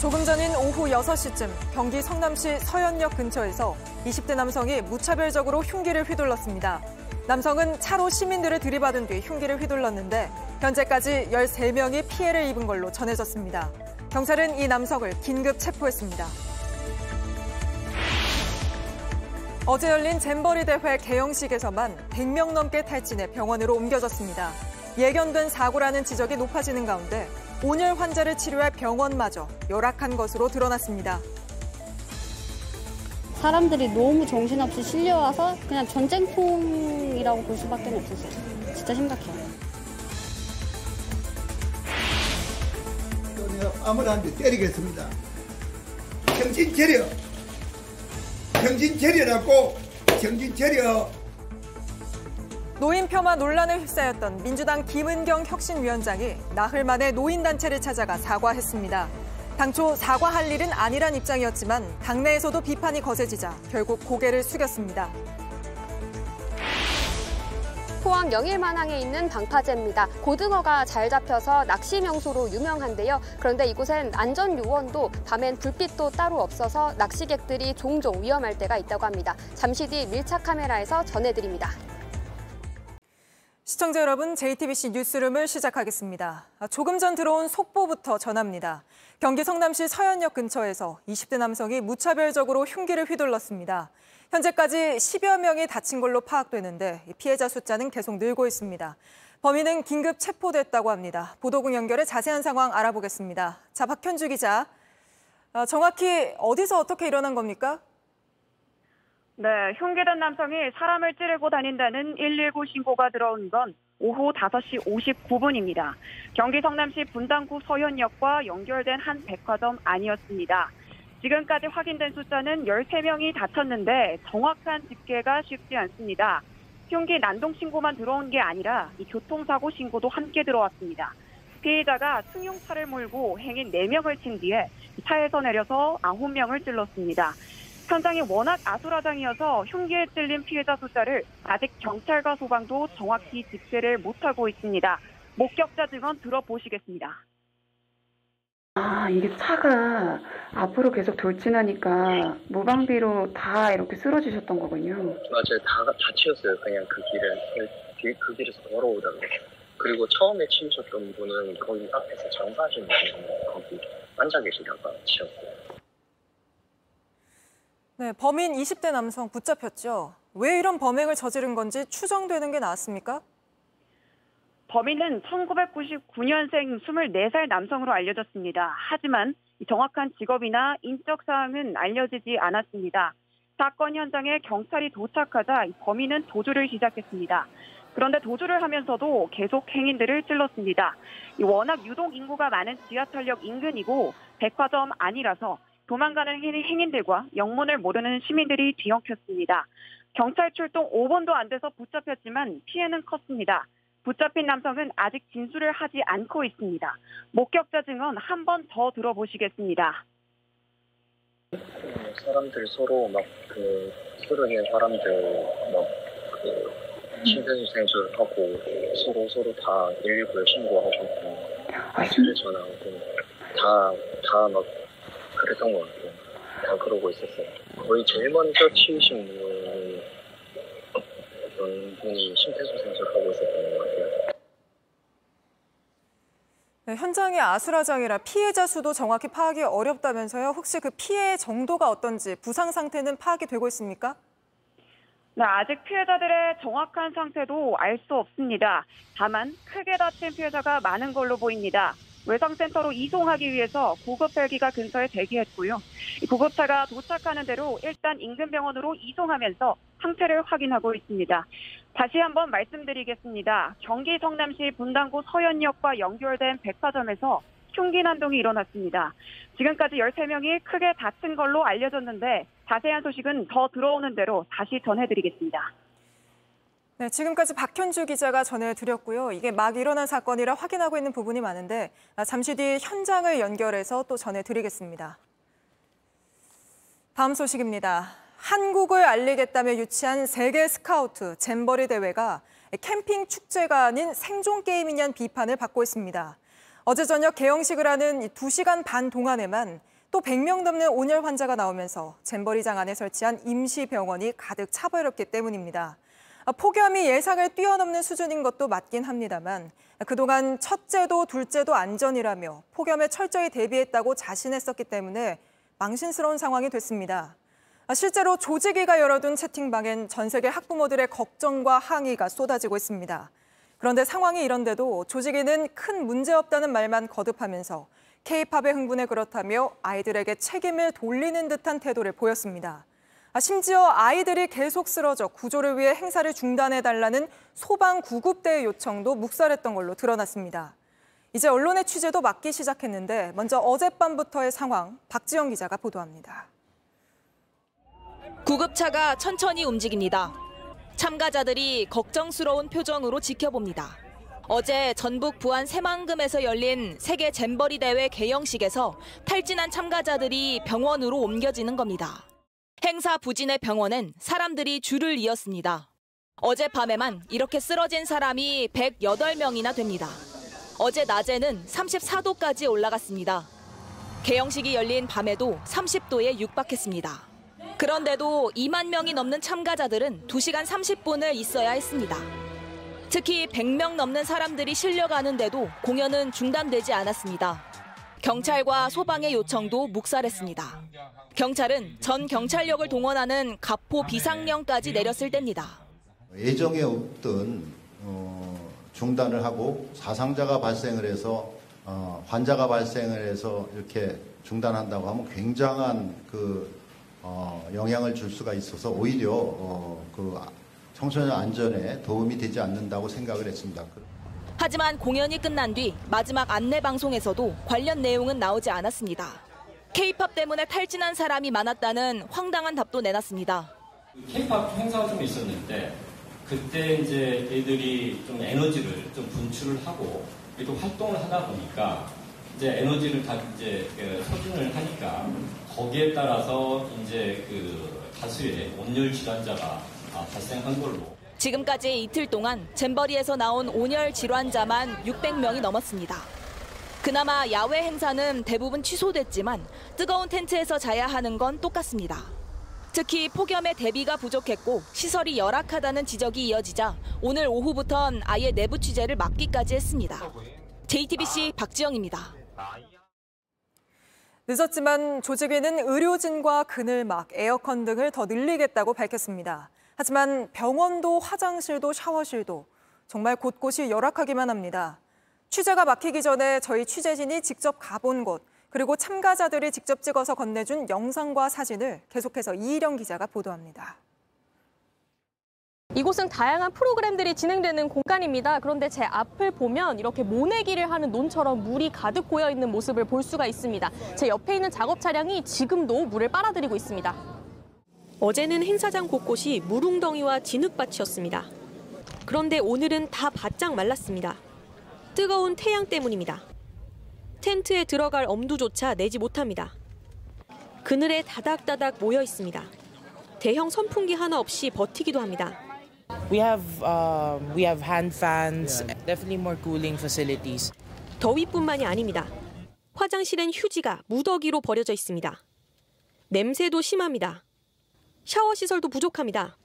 조금 전인 오후 6시쯤 경기 성남시 서현역 근처에서 20대 남성이 무차별적으로 흉기를 휘둘렀습니다. 남성은 차로 시민들을 들이받은 뒤 흉기를 휘둘렀는데 현재까지 13명이 피해를 입은 걸로 전해졌습니다. 경찰은 이 남성을 긴급 체포했습니다. 어제 열린 잼버리 대회 개영식에서만 100명 넘게 탈진해 병원으로 옮겨졌습니다. 예견된 사고라는 지적이 높아지는 가운데 온열 환자를 치료할 병원마저 열악한 것으로 드러났습니다. 사람들이 너무 정신없이 실려와서 그냥 전쟁통이라고 볼 수밖에 없었어요. 진짜 심각해요. 아무나 한대 때리겠습니다. 정신 차려. 정신 차려라고 정신 차려. 노인 폄하 논란에 휩싸였던 민주당 김은경 혁신위원장이 나흘 만에 노인단체를 찾아가 사과했습니다. 당초 사과할 일은 아니란 입장이었지만 당내에서도 비판이 거세지자 결국 고개를 숙였습니다. 포항 영일만항에 있는 방파제입니다. 고등어가 잘 잡혀서 낚시 명소로 유명한데요. 그런데 이곳엔 안전 요원도 밤엔 불빛도 따로 없어서 낚시객들이 종종 위험할 때가 있다고 합니다. 잠시 뒤 밀착 카메라에서 전해드립니다. 시청자 여러분, JTBC 뉴스룸을 시작하겠습니다. 조금 전 들어온 속보부터 전합니다. 경기 성남시 서현역 근처에서 20대 남성이 무차별적으로 흉기를 휘둘렀습니다. 현재까지 10여 명이 다친 걸로 파악되는데 피해자 숫자는 계속 늘고 있습니다. 범인은 긴급 체포됐다고 합니다. 보도국 연결해 자세한 상황 알아보겠습니다. 자, 박현주 기자. 정확히 어디서 어떻게 일어난 겁니까? 네, 흉기든 남성이 사람을 찌르고 다닌다는 119 신고가 들어온 건 오후 5시 59분입니다. 경기 성남시 분당구 서현역과 연결된 한 백화점 아니었습니다. 지금까지 확인된 숫자는 13명이 다쳤는데 정확한 집계가 쉽지 않습니다. 흉기 난동 신고만 들어온 게 아니라 이 교통사고 신고도 함께 들어왔습니다. 피해자가 승용차를 몰고 행인 4명을 친 뒤에 차에서 내려서 9명을 찔렀습니다. 현장이 워낙 아수라장이어서 흉기에 찔린 피해자 숫자를 아직 경찰과 소방도 정확히 집계를 못하고 있습니다. 목격자 증언 들어보시겠습니다. 아, 이게 차가 앞으로 계속 돌진하니까 무방비로 다 이렇게 쓰러지셨던 거군요. 맞아요. 다, 다 치웠어요. 그냥 그 길을. 그, 그 길에서 걸어오다가. 그리고 처음에 치우셨던 분은 거기 앞에서 장사하시는 분 거기 앉아 계시다가 치웠어요. 네, 범인 20대 남성 붙잡혔죠. 왜 이런 범행을 저지른 건지 추정되는 게 나왔습니까? 범인은 1999년생 24살 남성으로 알려졌습니다. 하지만 정확한 직업이나 인적 사항은 알려지지 않았습니다. 사건 현장에 경찰이 도착하자 범인은 도주를 시작했습니다. 그런데 도주를 하면서도 계속 행인들을 찔렀습니다. 워낙 유동 인구가 많은 지하철역 인근이고 백화점 아니라서 도망가는 행인들과 영문을 모르는 시민들이 뒤엉켰습니다. 경찰 출동 5분도 안 돼서 붙잡혔지만 피해는 컸습니다. 붙잡힌 남성은 아직 진술을 하지 않고 있습니다. 목격자 증언 한 번 더 들어보시겠습니다. 사람들 서로 막그 쓰러진 사람들 막그 심폐소생술 하고 서로 서로 다 119에 신고하고 경찰에 전화하고 다 다 막 그랬던 것 같아요. 다 그러고 있었어요. 거의 제일 먼저 치우신 분이 어떤 분이 심폐소생술하고 있었던 것 같아요. 네, 현장이 아수라장이라 피해자 수도 정확히 파악이 어렵다면서요. 혹시 그 피해 정도가 어떤지 부상 상태는 파악이 되고 있습니까? 네, 아직 피해자들의 정확한 상태도 알 수 없습니다. 다만 크게 다친 피해자가 많은 걸로 보입니다. 외상센터로 이송하기 위해서 구급 헬기가 근처에 대기했고요. 구급차가 도착하는 대로 일단 인근 병원으로 이송하면서 상태를 확인하고 있습니다. 다시 한번 말씀드리겠습니다. 경기 성남시 분당구 서현역과 연결된 백화점에서 흉기 난동이 일어났습니다. 지금까지 13명이 크게 다친 걸로 알려졌는데 자세한 소식은 더 들어오는 대로 다시 전해드리겠습니다. 네, 지금까지 박현주 기자가 전해드렸고요. 이게 막 일어난 사건이라 확인하고 있는 부분이 많은데 잠시 뒤 현장을 연결해서 또 전해드리겠습니다. 다음 소식입니다. 한국을 알리겠다며 유치한 세계 스카우트 잼버리 대회가 캠핑 축제가 아닌 생존 게임이냐는 비판을 받고 있습니다. 어제 저녁 개영식을 하는 2시간 반 동안에만 또 100명 넘는 온열 환자가 나오면서 잼버리장 안에 설치한 임시 병원이 가득 차버렸기 때문입니다. 폭염이 예상을 뛰어넘는 수준인 것도 맞긴 합니다만 그동안 첫째도 둘째도 안전이라며 폭염에 철저히 대비했다고 자신했었기 때문에 망신스러운 상황이 됐습니다. 실제로 조직위가 열어둔 채팅방엔 전 세계 학부모들의 걱정과 항의가 쏟아지고 있습니다. 그런데 상황이 이런데도 조직위는 큰 문제 없다는 말만 거듭하면서 K-팝의 흥분에 그렇다며 아이들에게 책임을 돌리는 듯한 태도를 보였습니다. 아, 심지어 아이들이 계속 쓰러져 구조를 위해 행사를 중단해달라는 소방 구급대의 요청도 묵살했던 걸로 드러났습니다. 이제 언론의 취재도 막기 시작했는데 먼저 어젯밤부터의 상황 박지영 기자가 보도합니다. 구급차가 천천히 움직입니다. 참가자들이 걱정스러운 표정으로 지켜봅니다. 어제 전북 부안 새만금에서 열린 세계 잼버리 대회 개영식에서 탈진한 참가자들이 병원으로 옮겨지는 겁니다. 행사 부진의 병원엔 사람들이 줄을 이었습니다. 어젯밤에만 이렇게 쓰러진 사람이 108명이나 됩니다. 어제 낮에는 34도까지 올라갔습니다. 개영식이 열린 밤에도 30도에 육박했습니다. 그런데도 2만 명이 넘는 참가자들은 2시간 30분을 있어야 했습니다. 특히 100명 넘는 사람들이 실려가는데도 공연은 중단되지 않았습니다. 경찰과 소방의 요청도 묵살했습니다. 경찰은 전 경찰력을 동원하는 가포 비상령까지 내렸을 때입니다. 예정에 없던 어, 중단을 하고 사상자가 발생을 해서 어, 환자가 발생을 해서 이렇게 중단한다고 하면 굉장한 그 어, 영향을 줄 수가 있어서 오히려 어, 그 청소년 안전에 도움이 되지 않는다고 생각을 했습니다. 하지만 공연이 끝난 뒤 마지막 안내 방송에서도 관련 내용은 나오지 않았습니다. K-팝 때문에 탈진한 사람이 많았다는 황당한 답도 내놨습니다. K-팝 행사가 좀 있었는데 그때 이제 애들이 좀 에너지를 좀 분출을 하고 또 활동을 하다 보니까 이제 에너지를 다 이제 그 소진을 하니까 거기에 따라서 이제 그 다수의 온열 질환자가 아, 발생한 걸로. 지금까지 이틀 동안 잼버리에서 나온 온열 질환자만 600명이 넘었습니다. 그나마 야외 행사는 대부분 취소됐지만 뜨거운 텐트에서 자야 하는 건 똑같습니다. 특히 폭염에 대비가 부족했고 시설이 열악하다는 지적이 이어지자 오늘 오후부턴 아예 내부 취재를 막기까지 했습니다. JTBC 박지영입니다. 늦었지만 조직위는 의료진과 그늘막, 에어컨 등을 더 늘리겠다고 밝혔습니다. 하지만 병원도 화장실도 샤워실도 정말 곳곳이 열악하기만 합니다. 취재가 막히기 전에 저희 취재진이 직접 가본 곳, 그리고 참가자들이 직접 찍어서 건네준 영상과 사진을 계속해서 이희령 기자가 보도합니다. 이곳은 다양한 프로그램들이 진행되는 공간입니다. 그런데 제 앞을 보면 이렇게 모내기를 하는 논처럼 물이 가득 고여 있는 모습을 볼 수가 있습니다. 제 옆에 있는 작업 차량이 지금도 물을 빨아들이고 있습니다. 어제는 행사장 곳곳이 물웅덩이와 진흙밭이었습니다. 그런데 오늘은 다 바짝 말랐습니다. 뜨거운 태양 때문입니다. 텐트에 들어갈 엄두조차 내지 못합니다. 그늘에 다닥다닥 모여 있습니다. 대형 선풍기 하나 없이 버티기도 합니다. We have um, we have hand fans, definitely more cooling facilities. 더위뿐만이 아닙니다. 화장실엔 휴지가 무더기로 버려져 있습니다. 냄새도 심합니다. 샤워 시설도 부족합니다.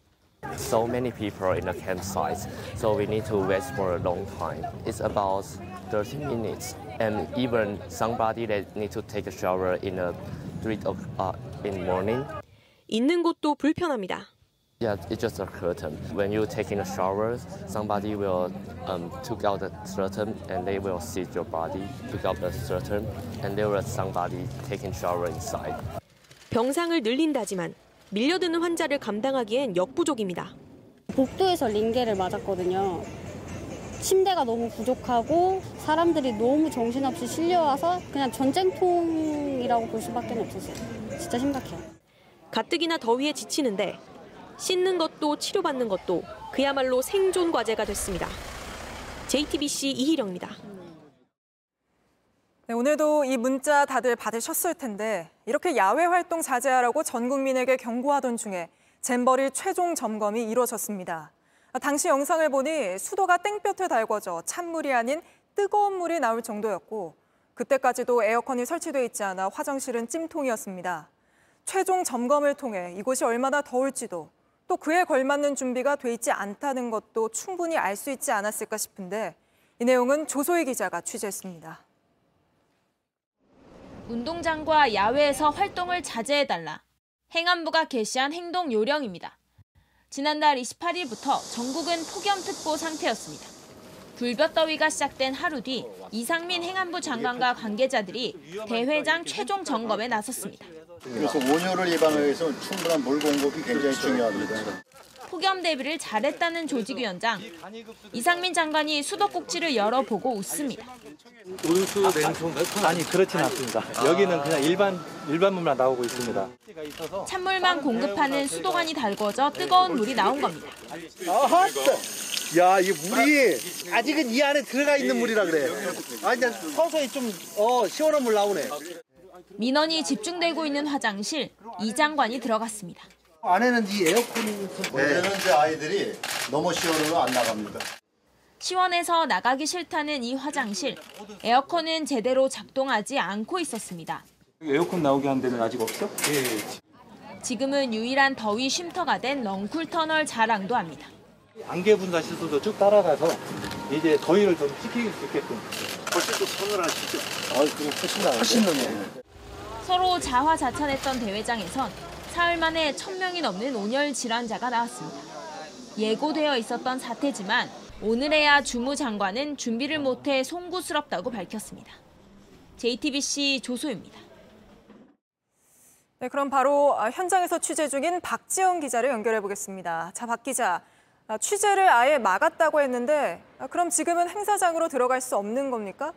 So many people in the campsite, so we need to wait for a long time. It's about 30 minutes, and even somebody that need to take a shower in a three o'clock in morning. 있는 곳도 불편합니다. Yeah, it's just a curtain. When you taking a shower, somebody will um, took out the curtain and they will see your body, took out the curtain, and there was somebody taking shower inside. 병상을 늘린다지만 밀려드는 환자를 감당하기엔 역부족입니다. 복도에서 링게를 맞았거든요. 침대가 너무 부족하고 사람들이 너무 정신없이 실려와서 그냥 전쟁통이라고 볼 수밖에 없었어요. 진짜 심각해요. 가뜩이나 더위에 지치는데 씻는 것도 치료받는 것도 그야말로 생존 과제가 됐습니다. JTBC 이희령입니다. 네, 오늘도 이 문자 다들 받으셨을 텐데 이렇게 야외 활동 자제하라고 전 국민에게 경고하던 중에 잼버리 최종 점검이 이루어졌습니다. 당시 영상을 보니 수도가 땡볕에 달궈져 찬물이 아닌 뜨거운 물이 나올 정도였고 그때까지도 에어컨이 설치돼 있지 않아 화장실은 찜통이었습니다. 최종 점검을 통해 이곳이 얼마나 더울지도 또 그에 걸맞는 준비가 돼 있지 않다는 것도 충분히 알 수 있지 않았을까 싶은데 이 내용은 조소희 기자가 취재했습니다. 운동장과 야외에서 활동을 자제해달라. 행안부가 게시한 행동 요령입니다. 지난달 28일부터 전국은 폭염특보 상태였습니다. 불볕더위가 시작된 하루 뒤 이상민 행안부 장관과 관계자들이 대회장 최종 점검에 나섰습니다. 그래서 온열을 예방하기 위해서 충분한 물 공급이 굉장히 중요합니다. 폭염 대비를 잘했다는 조직위원장. 이상민 장관이 수도꼭지를 열어보고 웃습니다. 온수 냉수 아니 그렇지는 않습니다. 여기는 그냥 일반 일반 물만 나오고 있습니다. 찬물만 공급하는 수도관이 달궈져 뜨거운 물이 나온 겁니다. 아하, 야, 이 물이 아직은 이 안에 들어가 있는 물이라 그래. 아, 이제 서서히 좀 어, 시원한 물 나오네. 민원이 집중되고 있는 화장실, 이 장관이 들어갔습니다. 안에는 이 에어컨이 원래는 이제 아이들이 너무 시원해서 안 나갑니다. 시원해서 나가기 싫다는 이 화장실, 에어컨은 제대로 작동하지 않고 있었습니다. 에어컨 나오게 한 데는 아직 없어? 지금은 유일한 더위 쉼터가 된 넝쿨 터널 자랑도 합니다. 안개 분사 시설도 쭉 따라가서 이제 더위를 좀 식힐 수 있게끔. 훨씬 더 서늘하시죠? 아, 그럼 훨씬 나은데? 훨씬 나네. 서로 자화자찬했던 대회장에선 사흘 만에 천 명이 넘는 온열 질환자가 나왔습니다. 예고되어 있었던 사태지만 오늘에야 주무 장관은 준비를 못해 송구스럽다고 밝혔습니다. JTBC 조소입니다. 네, 그럼 바로 아, 현장에서 취재 중인 박지영 기자를 연결해 보겠습니다. 자, 박 기자. 아, 취재를 아예 막았다고 했는데 아, 그럼 지금은 행사장으로 들어갈 수 없는 겁니까?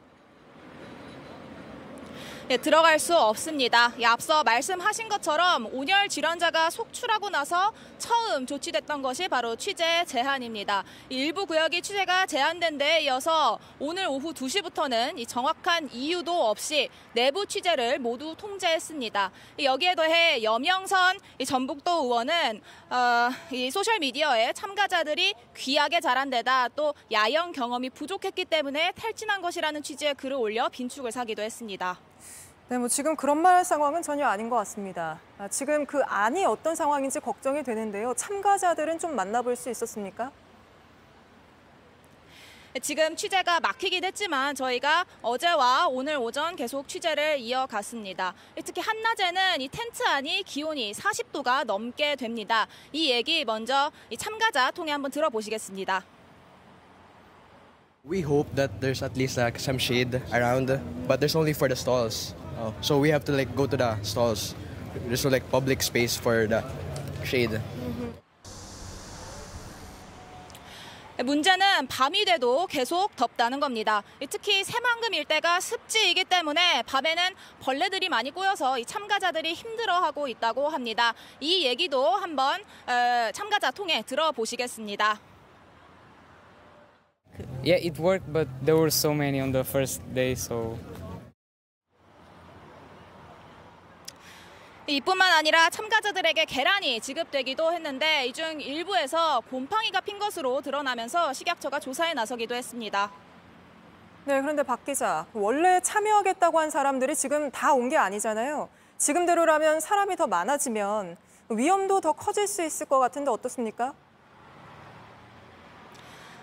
네, 들어갈 수 없습니다. 예, 앞서 말씀하신 것처럼 온열 질환자가 속출하고 나서 처음 조치됐던 것이 바로 취재 제한입니다. 일부 구역이 취재가 제한된 데에 이어서 오늘 오후 2시부터는 이 정확한 이유도 없이 내부 취재를 모두 통제했습니다. 여기에 더해 여명선 전북도 의원은 어, 이 소셜 미디어에 참가자들이 귀하게 자란 데다 또 야영 경험이 부족했기 때문에 탈진한 것이라는 취지의 글을 올려 빈축을 사기도 했습니다. 네, 뭐 지금 그런 말 상황은 전혀 아닌 것 같습니다. 아, 지금 그 안이 어떤 상황인지 걱정이 되는데요. 참가자들은 좀 만나볼 수 있었습니까? 지금 취재가 막히긴 했지만 저희가 어제와 오늘 오전 계속 취재를 이어갔습니다. 특히 한낮에는 이 텐트 안이 기온이 40도가 넘게 됩니다. 이 얘기 먼저 이 참가자 통해 한번 들어보시겠습니다. We hope that there's at least like some shade around, but there's only for the stalls. Oh, so we have to like go to the stalls. There's no like public space for the shade. 문제는 밤이 돼도 계속 덥다는 겁니다. 특히 새만금 일대가 습지이기 때문에 밤에는 벌레들이 많이 꼬여서 이 참가자들이 힘들어하고 있다고 합니다. 이 얘기도 한번 어, 참가자 통해 들어보시겠습니다. Yeah, it worked, but there were so many on the first day, so 이뿐만 아니라 참가자들에게 계란이 지급되기도 했는데 이 중 일부에서 곰팡이가 핀 것으로 드러나면서 식약처가 조사에 나서기도 했습니다. 네, 그런데 박 기자, 원래 참여하겠다고 한 사람들이 지금 다 온 게 아니잖아요. 지금대로라면 사람이 더 많아지면 위험도 더 커질 수 있을 것 같은데 어떻습니까?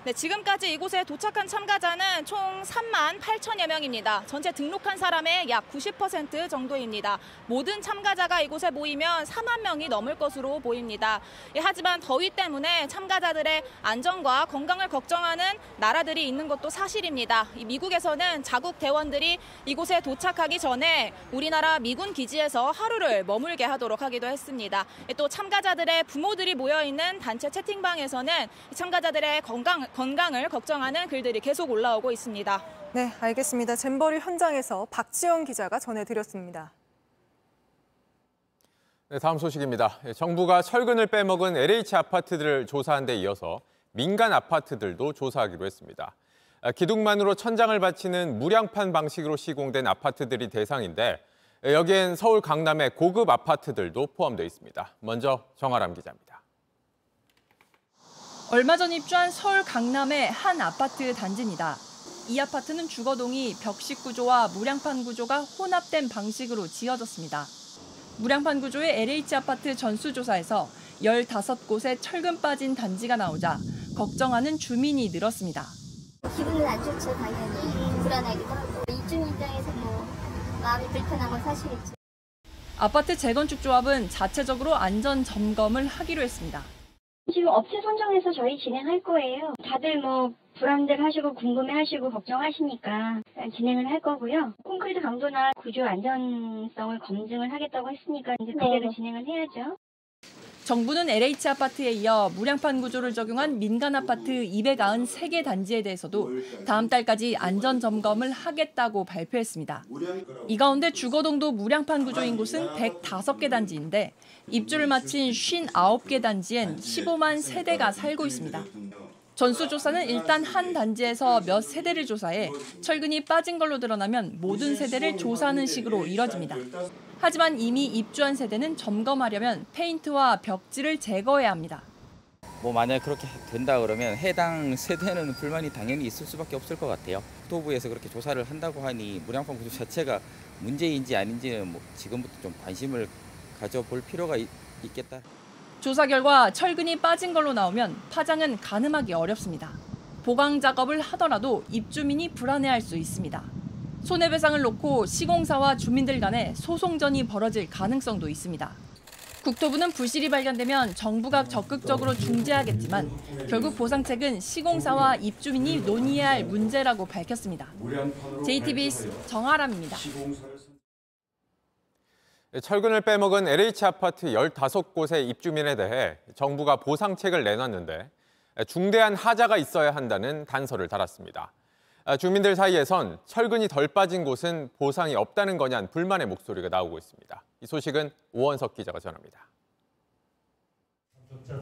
네, 지금까지 이곳에 도착한 참가자는 총 3만 8천여 명입니다. 전체 등록한 사람의 약 90% 정도입니다. 모든 참가자가 이곳에 모이면 4만 명이 넘을 것으로 보입니다. 예, 하지만 더위 때문에 참가자들의 안전과 건강을 걱정하는 나라들이 있는 것도 사실입니다. 이 미국에서는 자국 대원들이 이곳에 도착하기 전에 우리나라 미군 기지에서 하루를 머물게 하도록 하기도 했습니다. 예, 또 참가자들의 부모들이 모여 있는 단체 채팅방에서는 참가자들의 건강 건강을 걱정하는 글들이 계속 올라오고 있습니다. 네, 알겠습니다. 잼버리 현장에서 박지영 기자가 전해드렸습니다. 네, 다음 소식입니다. 정부가 철근을 빼먹은 LH 아파트들을 조사한 데 이어서 민간 아파트들도 조사하기로 했습니다. 기둥만으로 천장을 받치는 무량판 방식으로 시공된 아파트들이 대상인데 여기엔 서울 강남의 고급 아파트들도 포함되어 있습니다. 먼저 정아람 기자입니다. 얼마 전 입주한 서울 강남의 한 아파트 단지입니다. 이 아파트는 주거동이 벽식 구조와 무량판 구조가 혼합된 방식으로 지어졌습니다. 무량판 구조의 LH 아파트 전수조사에서 15곳에 철근 빠진 단지가 나오자 걱정하는 주민이 늘었습니다. 기분은 안 좋죠, 당연히. 불안하기도 하고. 이중 입장에서 뭐 마음이 불편한 건 사실이죠. 아파트 재건축 조합은 자체적으로 안전 점검을 하기로 했습니다. 지금 업체 선정해서 저희 진행할 거예요. 다들 뭐 불안들 하시고 궁금해하시고 걱정하시니까 진행을 할 거고요. 콘크리트 강도나 구조 안전성을 검증을 하겠다고 했으니까 이제 그대로 진행을 해야죠. 정부는 LH 아파트에 이어 무량판 구조를 적용한 민간 아파트 293개 단지에 대해서도 다음 달까지 안전 점검을 하겠다고 발표했습니다. 이 가운데 주거동도 무량판 구조인 곳은 105개 단지인데 입주를 마친 59개 단지엔 15만 세대가 살고 있습니다. 전수조사는 일단 한 단지에서 몇 세대를 조사해 철근이 빠진 걸로 드러나면 모든 세대를 조사하는 식으로 이뤄집니다. 하지만 이미 입주한 세대는 점검하려면 페인트와 벽지를 제거해야 합니다. 뭐 만약 그렇게 된다 그러면 해당 세대는 불만이 당연히 있을 수밖에 없을 것 같아요. 국토부에서 그렇게 조사를 한다고 하니 무량판 구조 자체가 문제인지 아닌지는 뭐 지금부터 좀 관심을 가져볼 필요가 있, 있겠다. 조사 결과 철근이 빠진 걸로 나오면 파장은 가늠하기 어렵습니다. 보강 작업을 하더라도 입주민이 불안해할 수 있습니다. 손해배상을 놓고 시공사와 주민들 간에 소송전이 벌어질 가능성도 있습니다. 국토부는 부실이 발견되면 정부가 적극적으로 중재하겠지만 결국 보상책은 시공사와 입주민이 논의해야 할 문제라고 밝혔습니다. JTBC 정아람입니다. 철근을 빼먹은 LH 아파트 15곳의 입주민에 대해 정부가 보상책을 내놨는데 중대한 하자가 있어야 한다는 단서를 달았습니다. 주민들 사이에선 철근이 덜 빠진 곳은 보상이 없다는 거냐는 불만의 목소리가 나오고 있습니다. 이 소식은 오원석 기자가 전합니다.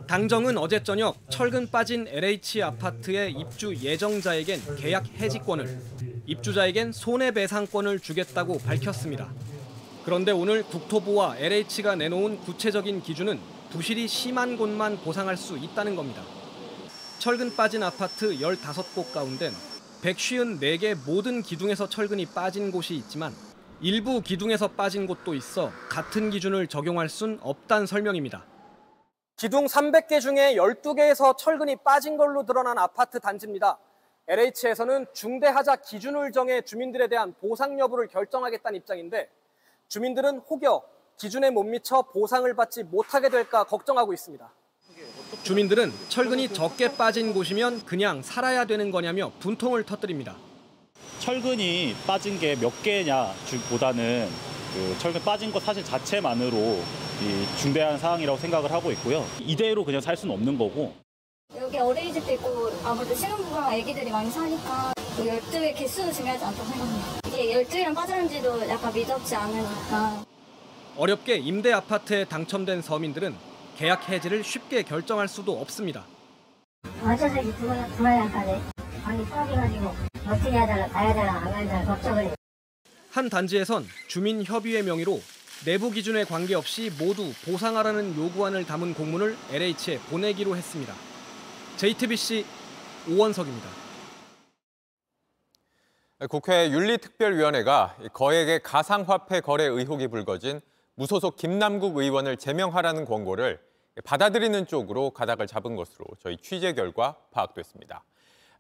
당정은 어제 저녁 철근 빠진 LH 아파트의 입주 예정자에겐 계약 해지권을, 입주자에겐 손해배상권을 주겠다고 밝혔습니다. 그런데 오늘 국토부와 LH가 내놓은 구체적인 기준은 부실이 심한 곳만 보상할 수 있다는 겁니다. 철근 빠진 아파트 15곳 가운데 154개 모든 기둥에서 철근이 빠진 곳이 있지만 일부 기둥에서 빠진 곳도 있어 같은 기준을 적용할 순 없단 설명입니다. 기둥 300개 중에 12개에서 철근이 빠진 걸로 드러난 아파트 단지입니다. LH에서는 중대하자 기준을 정해 주민들에 대한 보상 여부를 결정하겠다는 입장인데 주민들은 혹여 기준에 못 미쳐 보상을 받지 못하게 될까 걱정하고 있습니다. 주민들은 철근이 적게 빠진 곳이면 그냥 살아야 되는 거냐며 분통을 터뜨립니다. 철근이 빠진 게 몇 개냐 보다는 그 철근 빠진 것 사실 자체만으로 이 중대한 사항이라고 생각을 하고 있고요. 이대로 그냥 살 수는 없는 거고. 여기 어린이집도 있고 아무래도 신혼부부랑 애기들이 많이 사니까 12개 개수는 중요하지 않다고 생각합니다. 이게 12개랑 빠졌는지도 약간 미덥지 않으니까. 어렵게 임대 아파트에 당첨된 서민들은 계약 해지를 쉽게 결정할 수도 없습니다. 어쩌서 이 불안하까지 방이 터져가지고 어떻게 해야 되나 가야 되나 안 가야 되나 걱정을 한 단지에선 주민 협의회 명의로 내부 기준에 관계없이 모두 보상하라는 요구안을 담은 공문을 LH에 보내기로 했습니다. JTBC 오원석입니다. 국회 윤리특별위원회가 거액의 가상화폐 거래 의혹이 불거진 무소속 김남국 의원을 제명하라는 권고를 받아들이는 쪽으로 가닥을 잡은 것으로 저희 취재 결과 파악됐습니다.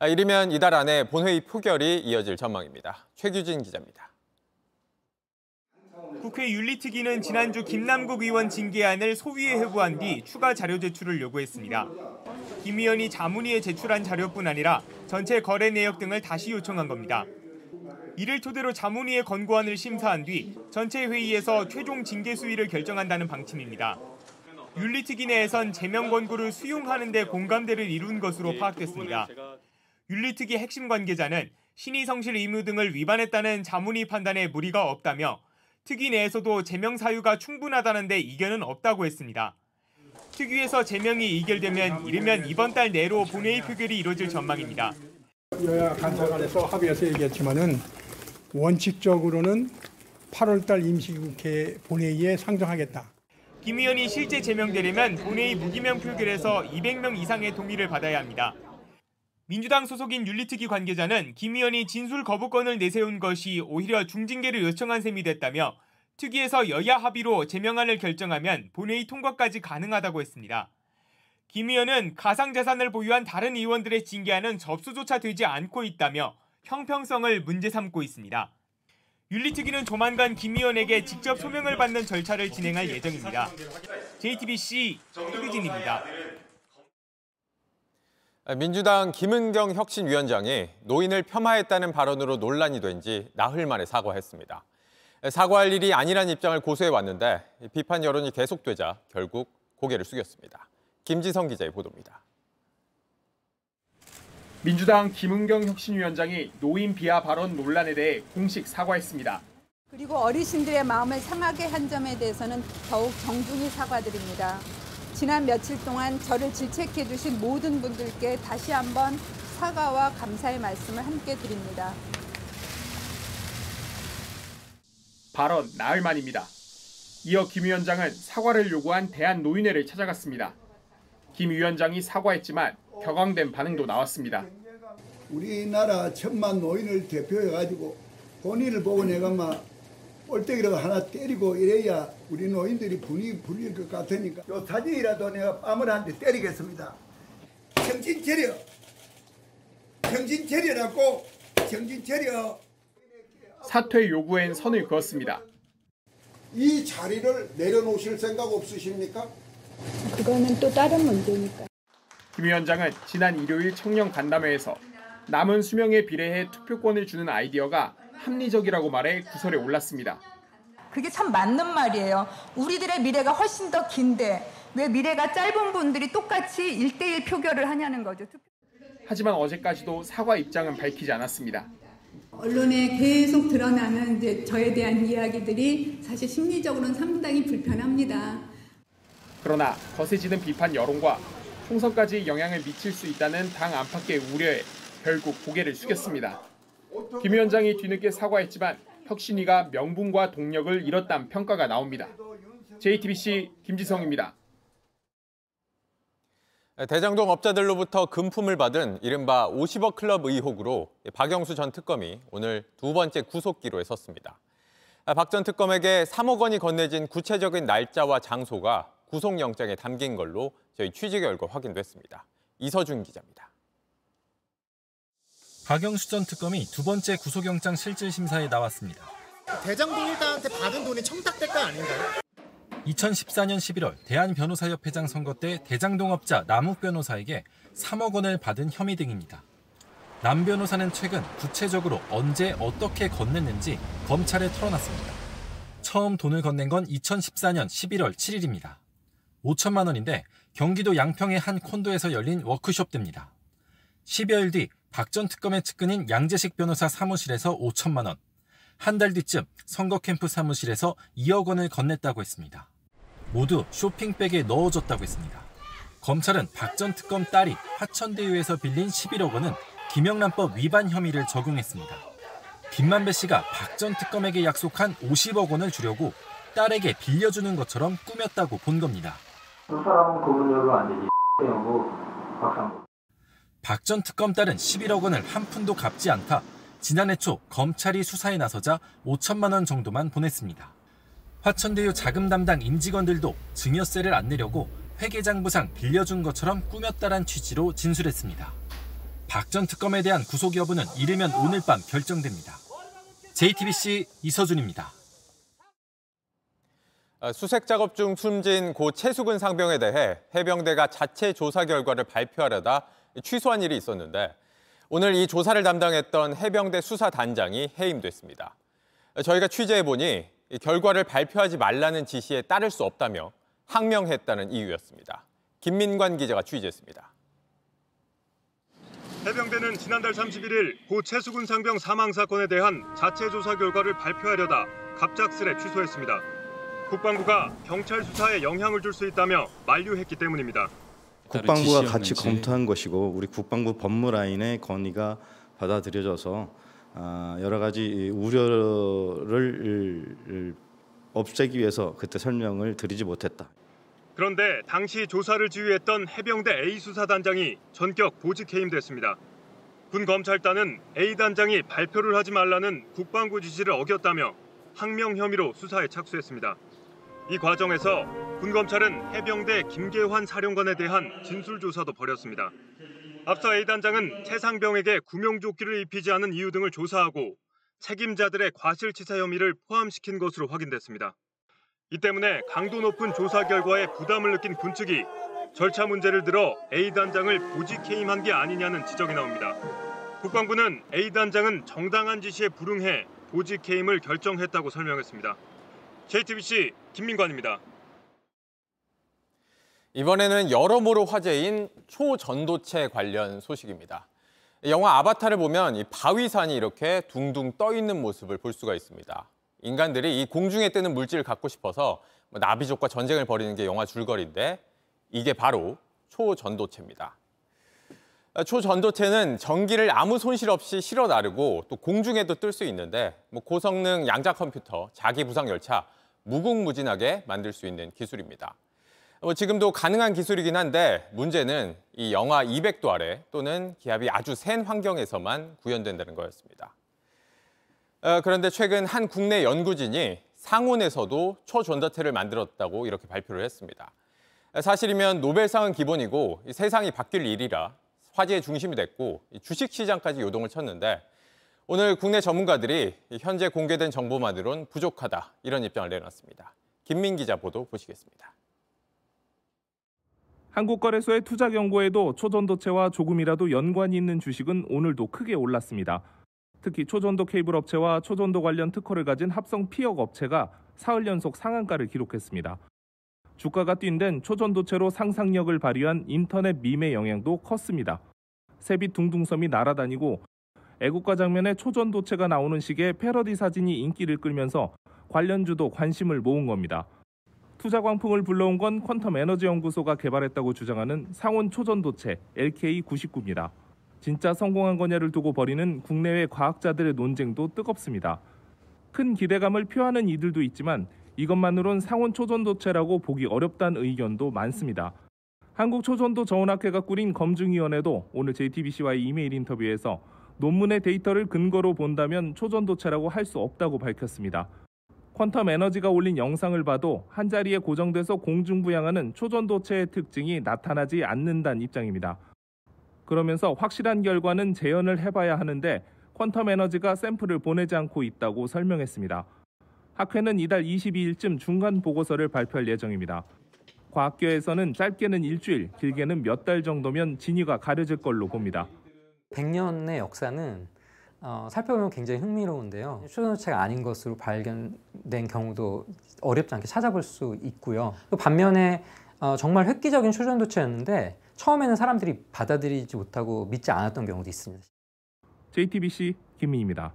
이르면 이달 안에 본회의 표결이 이어질 전망입니다. 최규진 기자입니다. 국회 윤리특위는 지난주 김남국 의원 징계안을 소위에 회부한 뒤 추가 자료 제출을 요구했습니다. 김 의원이 자문위에 제출한 자료뿐 아니라 전체 거래 내역 등을 다시 요청한 겁니다. 이를 토대로 자문위의 권고안을 심사한 뒤 전체 회의에서 최종 징계 수위를 결정한다는 방침입니다. 윤리특위 내에선 제명 권고를 수용하는 데 공감대를 이룬 것으로 파악됐습니다. 윤리특위 핵심 관계자는 신의 성실 의무 등을 위반했다는 자문위 판단에 무리가 없다며 특위 내에서도 제명 사유가 충분하다는 데 이견은 없다고 했습니다. 특위에서 제명이 이결되면 이르면 이번 달 내로 본회의 표결이 이뤄질 전망입니다. 여야 간사간에서 합의해서 얘기했지만은 원칙적으로는 8월 달 임시국회 본회의에 상정하겠다. 김 의원이 실제 제명되려면 본회의 무기명 표결에서 200명 이상의 동의를 받아야 합니다. 민주당 소속인 윤리특위 관계자는 김 의원이 진술 거부권을 내세운 것이 오히려 중징계를 요청한 셈이 됐다며 특위에서 여야 합의로 제명안을 결정하면 본회의 통과까지 가능하다고 했습니다. 김 의원은 가상자산을 보유한 다른 의원들의 징계안은 접수조차 되지 않고 있다며 형평성을 문제 삼고 있습니다. 윤리특위는 조만간 김 의원에게 직접 소명을 받는 절차를 진행할 예정입니다. JTBC 이규진입니다. 민주당 김은경 혁신위원장이 노인을 폄하했다는 발언으로 논란이 된 지 나흘 만에 사과했습니다. 사과할 일이 아니란 입장을 고수해 왔는데 비판 여론이 계속되자 결국 고개를 숙였습니다. 김지성 기자의 보도입니다. 민주당 김은경 혁신위원장이 노인 비하 발언 논란에 대해 공식 사과했습니다. 그리고 어르신들의 마음을 상하게 한 점에 대해서는 더욱 정중히 사과드립니다. 지난 며칠 동안 저를 질책해 주신 모든 분들께 다시 한번 사과와 감사의 말씀을 함께 드립니다. 발언 나흘 만입니다. 이어 김 위원장은 사과를 요구한 대한노인회를 찾아갔습니다. 김 위원장이 사과했지만 격앙된 반응도 나왔습니다. 우리나라 천만 노인을 대표해가지고 본인을 보고 내가 막 꼴대기로 하나 때리고 이래야 우리 노인들이 분위 불릴 것 같으니까 요 사진이라도 내가 한대 때리겠습니다. 정신 차려. 정신 차려라고 정신 차려. 사퇴 요구엔 선을 그었습니다. 이 자리를 내려놓으실 생각 없으십니까? 그거는 또 다른 문제니까. 김 위원장은 지난 일요일 청년 간담회에서 남은 수명에 비례해 투표권을 주는 아이디어가 합리적이라고 말해 구설에 올랐습니다. 그게 참 맞는 말이에요. 우리들의 미래가 훨씬 더 긴데 왜 미래가 짧은 분들이 똑같이 1대1 표결을 하냐는 거죠. 하지만 어제까지도 사과 입장은 밝히지 않았습니다. 언론에 계속 드러나는 이제 저에 대한 이야기들이 사실 심리적으로는 상당히 불편합니다. 그러나 거세지는 비판 여론과 총선까지 영향을 미칠 수 있다는 당 안팎의 우려에 결국 고개를 숙였습니다. 김 위원장이 뒤늦게 사과했지만 혁신위가 명분과 동력을 잃었다는 평가가 나옵니다. JTBC 김지성입니다. 대장동 업자들로부터 금품을 받은 이른바 50억 클럽 의혹으로 박영수 전 특검이 오늘 두 번째 구속기로에 섰습니다. 박 전 특검에게 3억 원이 건네진 구체적인 날짜와 장소가 구속영장에 담긴 걸로 저희 취재 결과 확인됐습니다. 이서준 기자입니다. 박영수 전 특검이 두 번째 구속영장 실질 심사에 나왔습니다. 대장동 일당한테 받은 돈이 청탁대가 아닌가요? 2014년 11월 대한변호사협회장 선거 때 대장동업자 남욱 변호사에게 3억 원을 받은 혐의 등입니다. 남 변호사는 최근 구체적으로 언제 어떻게 건넸는지 검찰에 털어놨습니다. 처음 돈을 건넨 건 2014년 11월 7일입니다. 5천만 원인데 경기도 양평의 한 콘도에서 열린 워크숍 때입니다. 10여일 뒤 박 전 특검의 측근인 양재식 변호사 사무실에서 5천만 원, 한 달 뒤쯤 선거 캠프 사무실에서 2억 원을 건넸다고 했습니다. 모두 쇼핑백에 넣어줬다고 했습니다. 검찰은 박 전 특검 딸이 화천대유에서 빌린 11억 원은 김영란법 위반 혐의를 적용했습니다. 김만배 씨가 박 전 특검에게 약속한 50억 원을 주려고 딸에게 빌려주는 것처럼 꾸몄다고 본 겁니다. 그 사람은 그분으로 안 되지. 박 전 특검 딸은 11억 원을 한 푼도 갚지 않다 지난해 초 검찰이 수사에 나서자 5천만 원 정도만 보냈습니다. 화천대유 자금 담당 임직원들도 증여세를 안 내려고 회계장 부상 빌려준 것처럼 꾸몄다란 취지로 진술했습니다. 박 전 특검에 대한 구속 여부는 이르면 오늘 밤 결정됩니다. JTBC 이서준입니다. 아, 수색 작업 중 숨진 고 최수근 상병에 대해 해병대가 자체 조사 결과를 발표하려다 취소한 일이 있었는데 오늘 이 조사를 담당했던 해병대 수사단장이 해임됐습니다. 저희가 취재해 보니 결과를 발표하지 말라는 지시에 따를 수 없다며 항명했다는 이유였습니다. 김민관 기자가 취재했습니다. 해병대는 지난달 31일 고 최수근 상병 사망 사건에 대한 자체 조사 결과를 발표하려다 갑작스레 취소했습니다. 국방부가 경찰 수사에 영향을 줄 수 있다며 만류했기 때문입니다. 국방부가 같이 검토한 것이고 우리 국방부 법무라인의 건의가 받아들여져서 아, 여러 가지 우려를 없애기 위해서 그때 설명을 드리지 못했다. 그런데 당시 조사를 지휘했던 해병대 A 수사단장이 전격 보직 해임됐습니다. 군 검찰단은 A 단장이 발표를 하지 말라는 국방부 지시를 어겼다며 항명 혐의로 수사에 착수했습니다. 이 과정에서 군 검찰은 해병대 김계환 사령관에 대한 진술 조사도 벌였습니다. 앞서 A 단장은 최상병에게 구명조끼를 입히지 않은 이유 등을 조사하고 책임자들의 과실치사 혐의를 포함시킨 것으로 확인됐습니다. 이 때문에 강도 높은 조사 결과에 부담을 느낀 군 측이 절차 문제를 들어 A 단장을 보직 해임한 게 아니냐는 지적이 나옵니다. 국방부는 A 단장은 정당한 지시에 불응해 보직 해임을 결정했다고 설명했습니다. JTBC 김민관입니다. 이번에는 여러모로 화제인 초전도체 관련 소식입니다. 영화 아바타를 보면 이 바위산이 이렇게 둥둥 떠 있는 모습을 볼 수가 있습니다. 인간들이 이 공중에 뜨는 물질을 갖고 싶어서 뭐 나비족과 전쟁을 벌이는 게 영화 줄거리인데 이게 바로 초전도체입니다. 초전도체는 전기를 아무 손실 없이 실어 나르고 또 공중에도 뜰 수 있는데 뭐 고성능 양자 컴퓨터, 자기 부상 열차 무궁무진하게 만들 수 있는 기술입니다. 뭐 지금도 가능한 기술이긴 한데 문제는 이 영하 200도 아래 또는 기압이 아주 센 환경에서만 구현된다는 거였습니다. 어, 그런데 최근 한 국내 연구진이 상온에서도 초전도체를 만들었다고 이렇게 발표를 했습니다. 사실이면 노벨상은 기본이고 세상이 바뀔 일이라 화제의 중심이 됐고 주식시장까지 요동을 쳤는데 오늘 국내 전문가들이 현재 공개된 정보만으론 부족하다 이런 입장을 내놨습니다. 김민 기자 보도 보시겠습니다. 한국거래소의 투자 경고에도 초전도체와 조금이라도 연관이 있는 주식은 오늘도 크게 올랐습니다. 특히 초전도 케이블 업체와 초전도 관련 특허를 가진 합성 피혁 업체가 사흘 연속 상한가를 기록했습니다. 주가가 뛴 데는 초전도체로 상상력을 발휘한 인터넷 밈의 영향도 컸습니다. 세비 둥둥섬이 날아다니고 애국가 장면에 초전도체가 나오는 식의 패러디 사진이 인기를 끌면서 관련주도 관심을 모은 겁니다. 투자 광풍을 불러온 건 퀀텀 에너지 연구소가 개발했다고 주장하는 상온 초전도체 LK99입니다. 진짜 성공한 거냐를 두고 벌이는 국내외 과학자들의 논쟁도 뜨겁습니다. 큰 기대감을 표하는 이들도 있지만 이것만으론 상온 초전도체라고 보기 어렵다는 의견도 많습니다. 한국초전도 저온학회가 꾸린 검증위원회도 오늘 JTBC와의 이메일 인터뷰에서 논문의 데이터를 근거로 본다면 초전도체라고 할 수 없다고 밝혔습니다. 퀀텀 에너지가 올린 영상을 봐도 한 자리에 고정돼서 공중부양하는 초전도체의 특징이 나타나지 않는다는 입장입니다. 그러면서 확실한 결과는 재현을 해봐야 하는데 퀀텀 에너지가 샘플을 보내지 않고 있다고 설명했습니다. 학회는 이달 22일쯤 중간 보고서를 발표할 예정입니다. 과학계에서는 짧게는 일주일, 길게는 몇 달 정도면 진위가 가려질 걸로 봅니다. 100년의 역사는 어, 살펴보면 굉장히 흥미로운데요. 초전도체가 아닌 것으로 발견된 경우도 어렵지 않게 찾아볼 수 있고요. 또 반면에 어, 정말 획기적인 초전도체였는데 처음에는 사람들이 받아들이지 못하고 믿지 않았던 경우도 있습니다. JTBC 김민입니다.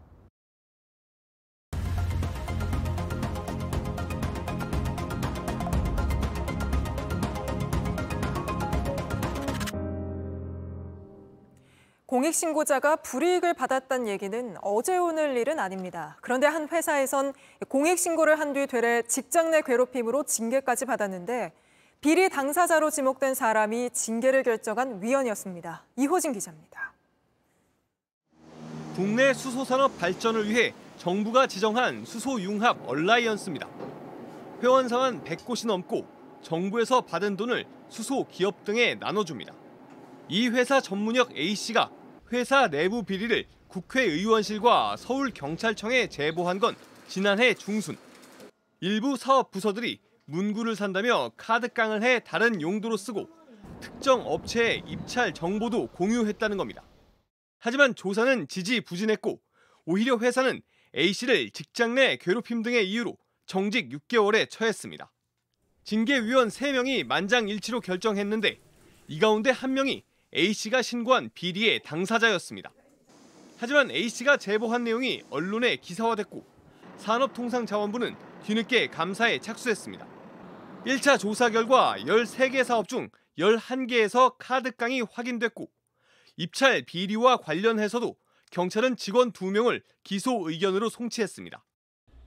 공익신고자가 불이익을 받았다는 얘기는 어제 오늘 일은 아닙니다. 그런데 한 회사에선 공익신고를 한 뒤 되레 직장 내 괴롭힘으로 징계까지 받았는데 비리 당사자로 지목된 사람이 징계를 결정한 위원이었습니다. 이호진 기자입니다. 국내 수소산업 발전을 위해 정부가 지정한 수소융합 얼라이언스입니다. 회원사만 100곳이 넘고 정부에서 받은 돈을 수소 기업 등에 나눠줍니다. 이 회사 전문역 A씨가 회사 내부 비리를 국회의원실과 서울경찰청에 제보한 건 지난해 중순. 일부 사업 부서들이 문구를 산다며 카드깡을 해 다른 용도로 쓰고 특정 업체의 입찰 정보도 공유했다는 겁니다. 하지만 조사는 지지부진했고 오히려 회사는 A씨를 직장 내 괴롭힘 등의 이유로 정직 6개월에 처했습니다. 징계위원 3명이 만장일치로 결정했는데 이 가운데 한 명이 A씨가 신고한 비리의 당사자였습니다. 하지만 A씨가 제보한 내용이 언론에 기사화됐고 산업통상자원부는 뒤늦게 감사에 착수했습니다. 1차 조사 결과 13개 사업 중 11개에서 카드깡이 확인됐고 입찰 비리와 관련해서도 경찰은 직원 2명을 기소 의견으로 송치했습니다.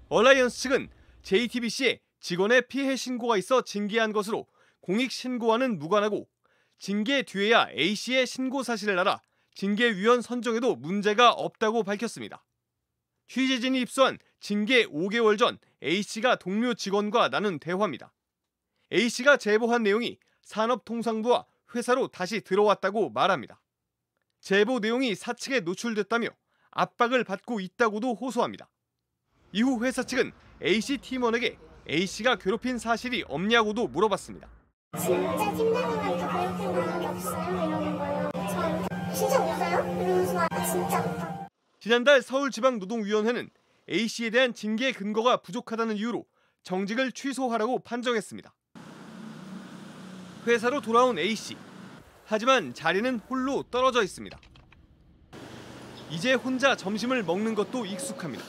얼라이언스 측은 JTBC에 직원의 피해 신고가 있어 징계한 것으로 공익 신고와는 무관하고 징계 뒤에야 A씨의 신고 사실을 알아 징계위원 선정에도 문제가 없다고 밝혔습니다. 취재진이 입수한 징계 5개월 전 A씨가 동료 직원과 나눈 대화입니다. A씨가 제보한 내용이 산업통상부와 회사로 다시 들어왔다고 말합니다. 제보 내용이 사측에 노출됐다며 압박을 받고 있다고도 호소합니다. 이후 회사 측은 A씨 팀원에게 A씨가 괴롭힌 사실이 없냐고도 물어봤습니다. 진짜 팀장님한테 괴롭힌 적이 없어요? 이러는 거예요. 저한테 진짜 없어요? 이러면서 아 진짜 없다. 지난달 서울지방노동위원회는 A씨에 대한 징계 근거가 부족하다는 이유로 정직을 취소하라고 판정했습니다. 회사로 돌아온 A씨. 하지만 자리는 홀로 떨어져 있습니다. 이제 혼자 점심을 먹는 것도 익숙합니다.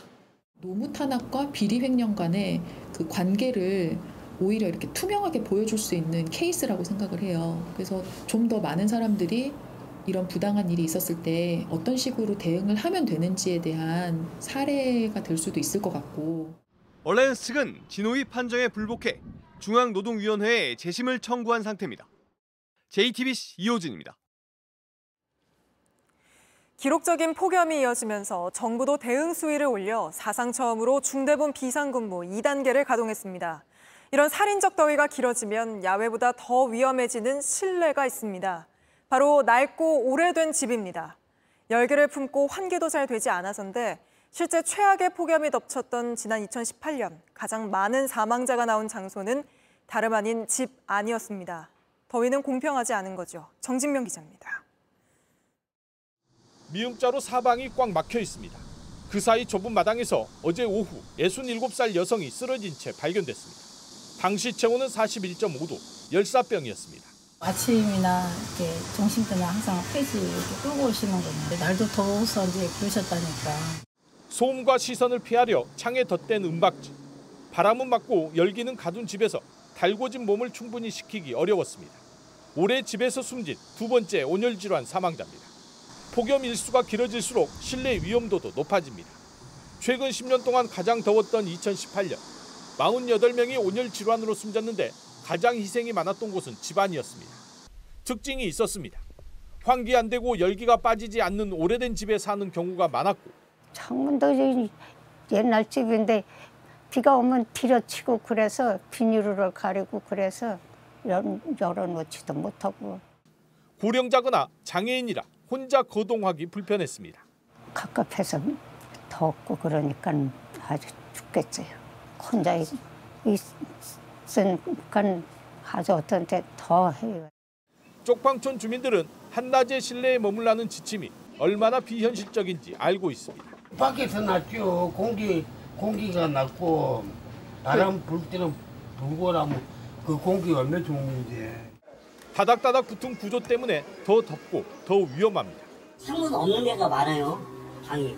노무 탄압과 비리 횡령 간의 그 관계를 오히려 이렇게 투명하게 보여줄 수 있는 케이스라고 생각을 해요. 그래서 좀 더 많은 사람들이 이런 부당한 일이 있었을 때 어떤 식으로 대응을 하면 되는지에 대한 사례가 될 수도 있을 것 같고. 얼라이언스 측은 지노위 판정에 불복해 중앙노동위원회에 재심을 청구한 상태입니다. JTBC 이호진입니다. 기록적인 폭염이 이어지면서 정부도 대응 수위를 올려 사상 처음으로 중대본 비상근무 2단계를 가동했습니다. 이런 살인적 더위가 길어지면 야외보다 더 위험해지는 실내가 있습니다. 바로 낡고 오래된 집입니다. 열기를 품고 환기도 잘 되지 않아서인데 실제 최악의 폭염이 덮쳤던 지난 2018년 가장 많은 사망자가 나온 장소는 다름 아닌 집 안이었습니다. 더위는 공평하지 않은 거죠. 정진명 기자입니다. 미음자로 사방이 꽉 막혀 있습니다. 그 사이 좁은 마당에서 어제 오후 67살 여성이 쓰러진 채 발견됐습니다. 당시 체온은 41.5도, 열사병이었습니다. 아침이나 이렇게 점심 때나 항상 폐지 이렇게 끌고 오시는 건데 날도 더워서 이제 그러셨다니까. 소음과 시선을 피하려 창에 덧댄 은박지. 바람은 맞고 열기는 가둔 집에서 달궈진 몸을 충분히 식히기 어려웠습니다. 올해 집에서 숨진 두 번째 온열 질환 사망자입니다. 폭염 일수가 길어질수록 실내 위험도도 높아집니다. 최근 10년 동안 가장 더웠던 2018년 48명이 온열 질환으로 숨졌는데 가장 희생이 많았던 곳은 집안이었습니다. 특징이 있었습니다. 환기 안 되고 열기가 빠지지 않는 오래된 집에 사는 경우가 많았고 창문도 옛날 집인데 비가 오면 비려치고 그래서 비닐으로 가리고 그래서 열어놓지도 못하고 고령자거나 장애인이라 혼자 거동하기 불편했습니다. 갑갑해서 덥고 그러니까 아주 죽겠어요. 혼자 있으니까 아주 어떤 때더 해요. 쪽방촌 주민들은 한낮에 실내에 머물라는 지침이 얼마나 비현실적인지 알고 있습니다. 밖에서 낫죠. 공기 공기가 낫고 바람 불 때는 불고 나면 그 공기가 얼마나 좋은지. 다닥다닥 붙은 구조 때문에 더 덥고 더 위험합니다. 창문 없는 데가 많아요. 방이.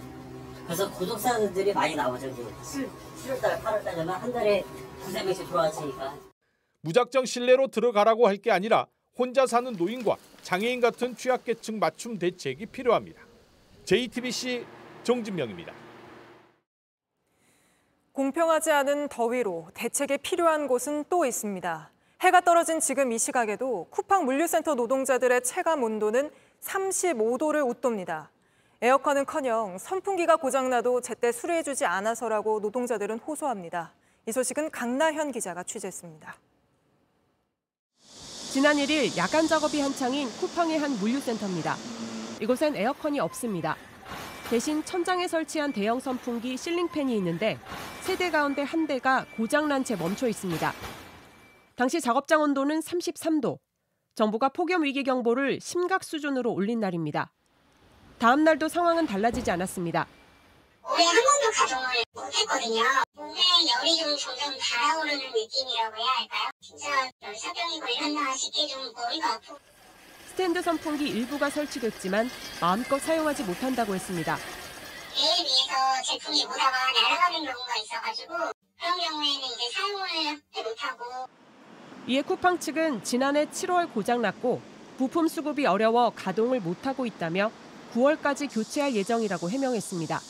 그래서 구독자들이 많이 나오죠. 7, 7월달, 8월달 되면 한 달에 두세 명씩 들어왔으니까. 무작정 실내로 들어가라고 할 게 아니라 혼자 사는 노인과 장애인 같은 취약계층 맞춤 대책이 필요합니다. JTBC 정진명입니다. 공평하지 않은 더위로 대책이 필요한 곳은 또 있습니다. 해가 떨어진 지금 이 시각에도 쿠팡 물류센터 노동자들의 체감 온도는 35도를 웃돕니다. 에어컨은커녕 선풍기가 고장나도 제때 수리해주지 않아서라고 노동자들은 호소합니다. 이 소식은 강나현 기자가 취재했습니다. 지난 1일 야간 작업이 한창인 쿠팡의 한 물류센터입니다. 이곳엔 에어컨이 없습니다. 대신 천장에 설치한 대형 선풍기 실링팬이 있는데 세 대 가운데 한 대가 고장난 채 멈춰 있습니다. 당시 작업장 온도는 33도. 정부가 폭염 위기 경보를 심각 수준으로 올린 날입니다. 다음 날도 상황은 달라지지 않았습니다. 올해 한 번도 가동을 못했거든요. 몸에 열이 좀 점점 달아오르는 느낌이라고 해야 할까요? 진짜 열사병이 걸렸나 싶게 좀 머리가 아프고. 스탠드 선풍기 일부가 설치됐지만 마음껏 사용하지 못한다고 했습니다. 배에 비해서 제품이 오다가 날아가는 경우가 있어가지고 그런 경우에는 이제 사용을 못하고 이에 쿠팡 측은 지난해 7월 고장났고 부품 수급이 어려워 가동을 못하고 있다며 9월까지 교체할 예정이라고 해명했습니다.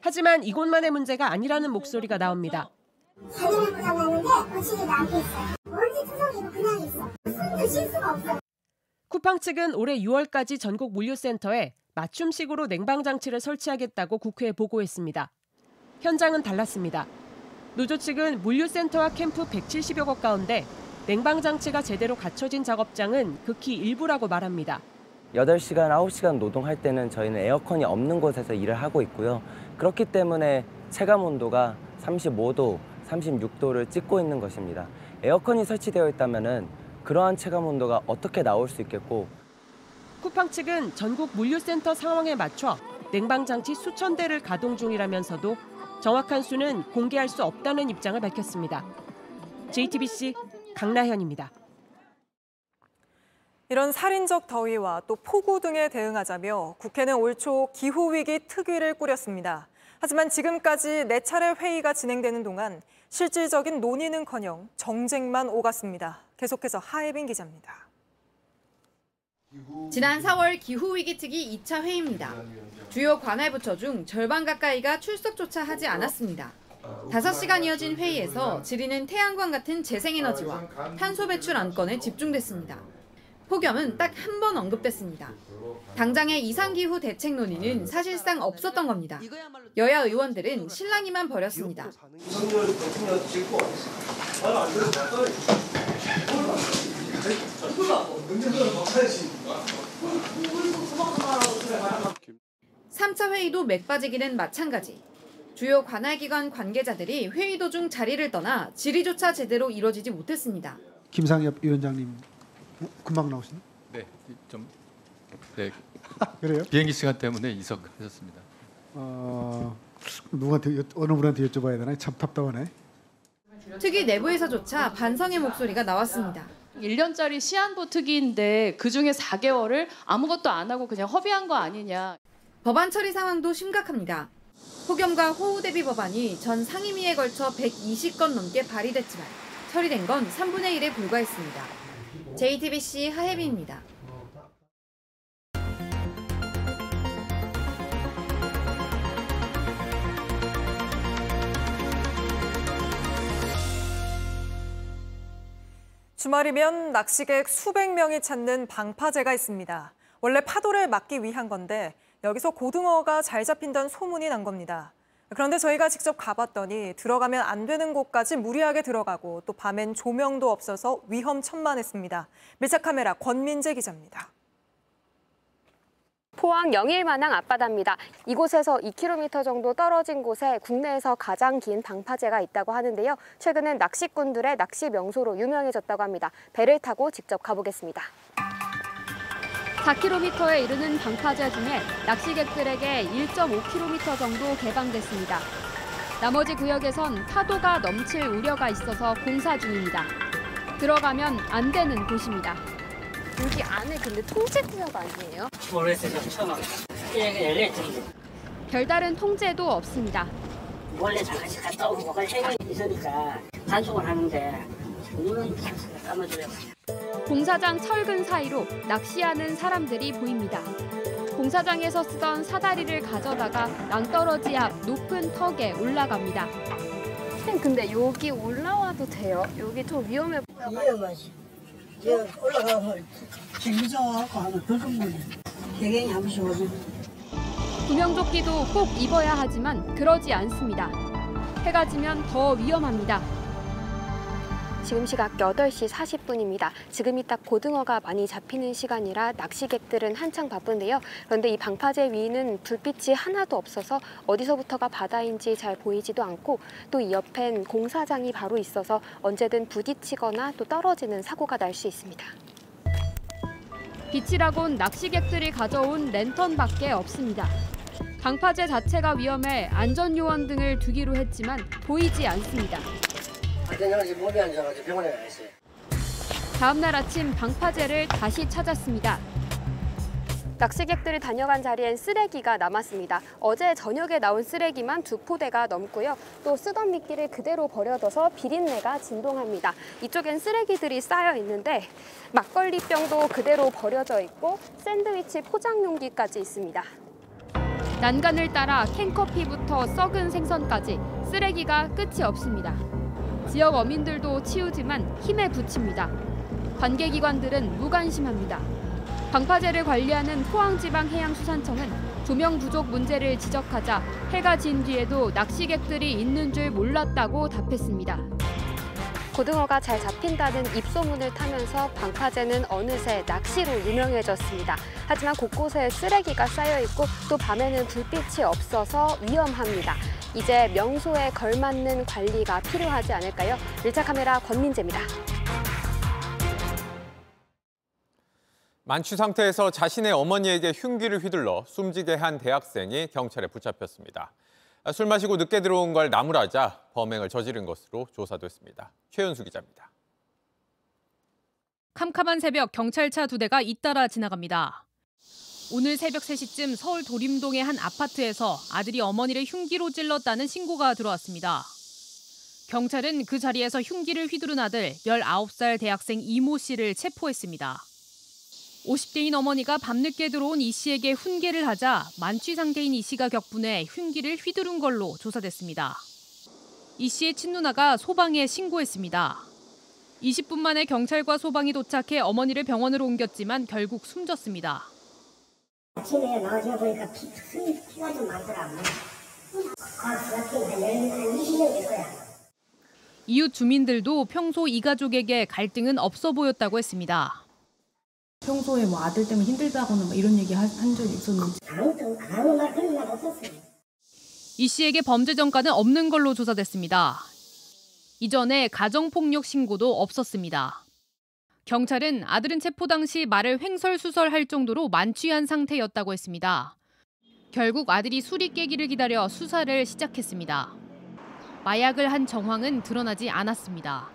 하지만 이곳만의 문제가 아니라는 목소리가 나옵니다. 쿠팡 측은 올해 6월까지 전국 물류센터에 맞춤식으로 냉방 장치를 설치하겠다고 국회에 보고했습니다. 현장은 달랐습니다. 노조 측은 물류센터와 캠프 170여 곳 가운데 냉방 장치가 제대로 갖춰진 작업장은 극히 일부라고 말합니다. 8시간, 9시간 노동할 때는 저희는 에어컨이 없는 곳에서 일을 하고 있고요. 그렇기 때문에 체감 온도가 35도, 36도를 찍고 있는 것입니다. 에어컨이 설치되어 있다면 그러한 체감 온도가 어떻게 나올 수 있겠고 쿠팡 측은 전국 물류센터 상황에 맞춰 냉방장치 수천 대를 가동 중이라면서도 정확한 수는 공개할 수 없다는 입장을 밝혔습니다. JTBC 강나현입니다. 이런 살인적 더위와 또 폭우 등에 대응하자며 국회는 올 초 기후위기 특위를 꾸렸습니다. 하지만 지금까지 네 차례 회의가 진행되는 동안 실질적인 논의는커녕 정쟁만 오갔습니다. 계속해서 하예빈 기자입니다. 지난 4월 기후위기특위 2차 회의입니다. 주요 관할부처 중 절반 가까이가 출석조차 하지 않았습니다. 5시간 이어진 회의에서 질의는 태양광 같은 재생에너지와 탄소 배출 안건에 집중됐습니다. 폭염은 딱 한 번 언급됐습니다. 당장의 이상기후 대책 논의는 사실상 없었던 겁니다. 여야 의원들은 실랑이만 벌였습니다. 삼차 회의도 맥빠지기는 마찬가지. 주요 관할기관 관계자들이 회의 도중 자리를 떠나 질의조차 제대로 이뤄지지 못했습니다. 김상엽 위원장님 금방 나오시네. 네, 좀 네. 그래요? 비행기 시간 때문에 이석하셨습니다. 어, 누구한테 어느 분한테 여쭤봐야 되나? 참 답답하네. 특위 내부에서조차 반성의 목소리가 나왔습니다. 1년짜리 시한부 특위인데 그중에 4개월을 아무것도 안 하고 그냥 허비한 거 아니냐. 법안 처리 상황도 심각합니다. 폭염과 호우 대비 법안이 전 상임위에 걸쳐 120건 넘게 발의됐지만 처리된 건 3분의 1에 불과했습니다. JTBC 하혜빈입니다. 주말이면 낚시객 수백 명이 찾는 방파제가 있습니다. 원래 파도를 막기 위한 건데 여기서 고등어가 잘 잡힌다는 소문이 난 겁니다. 그런데 저희가 직접 가봤더니 들어가면 안 되는 곳까지 무리하게 들어가고 또 밤엔 조명도 없어서 위험천만했습니다. 밀착 카메라 권민재 기자입니다. 포항 영일만항 앞바다입니다. 이곳에서 2km 정도 떨어진 곳에 국내에서 가장 긴 방파제가 있다고 하는데요. 최근엔 낚시꾼들의 낚시 명소로 유명해졌다고 합니다. 배를 타고 직접 가보겠습니다. 4km에 이르는 방파제 중에 낚시객들에게 1.5km 정도 개방됐습니다. 나머지 구역에선 파도가 넘칠 우려가 있어서 공사 중입니다. 들어가면 안 되는 곳입니다. 여기 안에 근데 통제 구역 아니에요? 모르겠어요. 처음 하고. 열렸죠. 별다른 통제도 없습니다. 원래 잠깐씩 갔다 오고 갈 생각이 있으니까 단속을 하는데 공사장 철근 사이로 낚시하는 사람들이 보입니다. 공사장에서 쓰던 사다리를 가져다가 낭떠러지 앞 높은 턱에 올라갑니다. 선생님 근데 여기 올라와도 돼요? 여기 좀 위험해 보여요. 위험하지. 올라가면 무서워갖고 하면 더 흥분해. 배경이 한 번씩 오죠. 구명조끼도 꼭 입어야 하지만 그러지 않습니다. 해가 지면 더 위험합니다. 지금 시각 8시 40분입니다. 지금이 딱 고등어가 많이 잡히는 시간이라 낚시객들은 한창 바쁜데요. 그런데 이 방파제 위는 불빛이 하나도 없어서 어디서부터가 바다인지 잘 보이지도 않고 또 이 옆엔 공사장이 바로 있어서 언제든 부딪히거나 또 떨어지는 사고가 날 수 있습니다. 빛이라곤 낚시객들이 가져온 랜턴밖에 없습니다. 방파제 자체가 위험해 안전요원 등을 두기로 했지만 보이지 않습니다. 몸이 안 좋아가지고 병원에 가 있어요. 다음 날 아침 방파제를 다시 찾았습니다. 낚시객들이 다녀간 자리엔 쓰레기가 남았습니다. 어제 저녁에 나온 쓰레기만 두 포대가 넘고요. 또 쓰던 미끼를 그대로 버려둬서 비린내가 진동합니다. 이쪽엔 쓰레기들이 쌓여 있는데 막걸리병도 그대로 버려져 있고 샌드위치 포장 용기까지 있습니다. 난간을 따라 캔커피부터 썩은 생선까지 쓰레기가 끝이 없습니다. 지역 어민들도 치우지만 힘에 부칩니다. 관계기관들은 무관심합니다. 방파제를 관리하는 포항지방해양수산청은 조명 부족 문제를 지적하자 해가 진 뒤에도 낚시객들이 있는 줄 몰랐다고 답했습니다. 고등어가 잘 잡힌다는 입소문을 타면서 방파제는 어느새 낚시로 유명해졌습니다. 하지만 곳곳에 쓰레기가 쌓여 있고 또 밤에는 불빛이 없어서 위험합니다. 이제 명소에 걸맞는 관리가 필요하지 않을까요? 1차 카메라 권민재입니다. 만취 상태에서 자신의 어머니에게 흉기를 휘둘러 숨지게 한 대학생이 경찰에 붙잡혔습니다. 술 마시고 늦게 들어온 걸 나무라자 범행을 저지른 것으로 조사됐습니다. 최현수 기자입니다. 캄캄한 새벽 경찰차 두 대가 잇따라 지나갑니다. 오늘 새벽 3시쯤 서울 도림동의 한 아파트에서 아들이 어머니를 흉기로 찔렀다는 신고가 들어왔습니다. 경찰은 그 자리에서 흉기를 휘두른 아들 19살 대학생 이모 씨를 체포했습니다. 50대인 어머니가 밤늦게 들어온 이 씨에게 훈계를 하자 만취 상태인 이 씨가 격분해 흉기를 휘두른 걸로 조사됐습니다. 이 씨의 친누나가 소방에 신고했습니다. 20분 만에 경찰과 소방이 도착해 어머니를 병원으로 옮겼지만 결국 숨졌습니다. 아침에 나와서 보니까 피, 피, 피가 좀 많더라고. 아, 그렇게 한 20년 될 거야. 이웃 주민들도 평소 이 가족에게 갈등은 없어 보였다고 했습니다. 평소에 뭐 아들 때문에 힘들다거나 뭐 이런 얘기 한, 한 적이 있었는지. 아무튼 아무 말 그런 말 없었어요. 이 씨에게 범죄 전과는 없는 걸로 조사됐습니다. 이전에 가정폭력 신고도 없었습니다. 경찰은 아들은 체포 당시 말을 횡설수설할 정도로 만취한 상태였다고 했습니다. 결국 아들이 술이 깨기를 기다려 수사를 시작했습니다. 마약을 한 정황은 드러나지 않았습니다.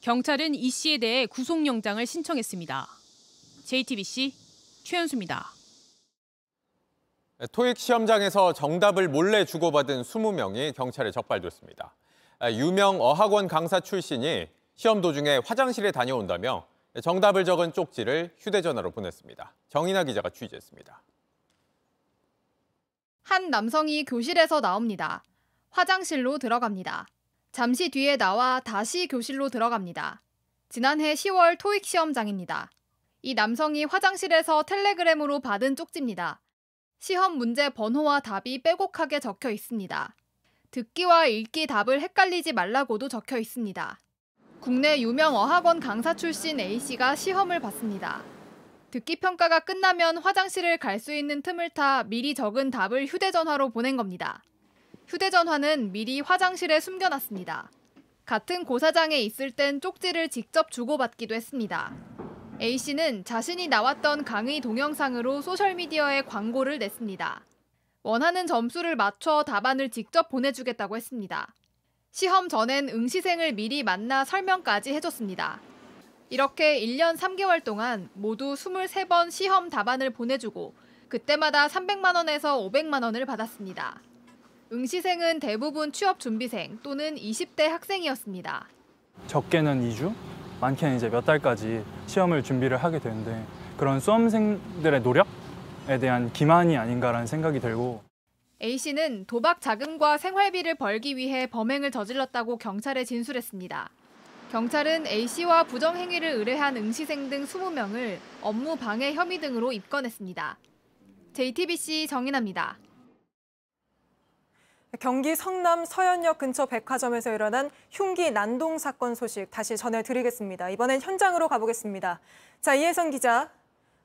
경찰은 이 씨에 대해 구속영장을 신청했습니다. JTBC 최현수입니다. 토익 시험장에서 정답을 몰래 주고받은 20명이 경찰에 적발됐습니다. 유명 어학원 강사 출신이 시험 도중에 화장실에 다녀온다며 정답을 적은 쪽지를 휴대전화로 보냈습니다. 정인아 기자가 취재했습니다. 한 남성이 교실에서 나옵니다. 화장실로 들어갑니다. 잠시 뒤에 나와 다시 교실로 들어갑니다. 지난해 10월 토익 시험장입니다. 이 남성이 화장실에서 텔레그램으로 받은 쪽지입니다. 시험 문제 번호와 답이 빼곡하게 적혀 있습니다. 듣기와 읽기 답을 헷갈리지 말라고도 적혀 있습니다. 국내 유명 어학원 강사 출신 A씨가 시험을 봤습니다. 듣기 평가가 끝나면 화장실을 갈 수 있는 틈을 타 미리 적은 답을 휴대전화로 보낸 겁니다. 휴대전화는 미리 화장실에 숨겨놨습니다. 같은 고사장에 있을 땐 쪽지를 직접 주고받기도 했습니다. A씨는 자신이 나왔던 강의 동영상으로 소셜미디어에 광고를 냈습니다. 원하는 점수를 맞춰 답안을 직접 보내주겠다고 했습니다. 시험 전엔 응시생을 미리 만나 설명까지 해줬습니다. 이렇게 1년 3개월 동안 모두 23번 시험 답안을 보내주고 그때마다 300만 원에서 500만 원을 받았습니다. 응시생은 대부분 취업 준비생 또는 20대 학생이었습니다. 적게는 2주, 많게는 이제 몇 달까지 시험을 준비를 하게 되는데 그런 수험생들의 노력에 대한 기만이 아닌가라는 생각이 들고 A씨는 도박 자금과 생활비를 벌기 위해 범행을 저질렀다고 경찰에 진술했습니다. 경찰은 A씨와 부정행위를 의뢰한 응시생 등 20명을 업무 방해 혐의 등으로 입건했습니다. JTBC 정인아입니다. 경기 성남 서현역 근처 백화점에서 일어난 흉기 난동 사건 소식 다시 전해드리겠습니다. 이번엔 현장으로 가보겠습니다. 자, 이혜선 기자.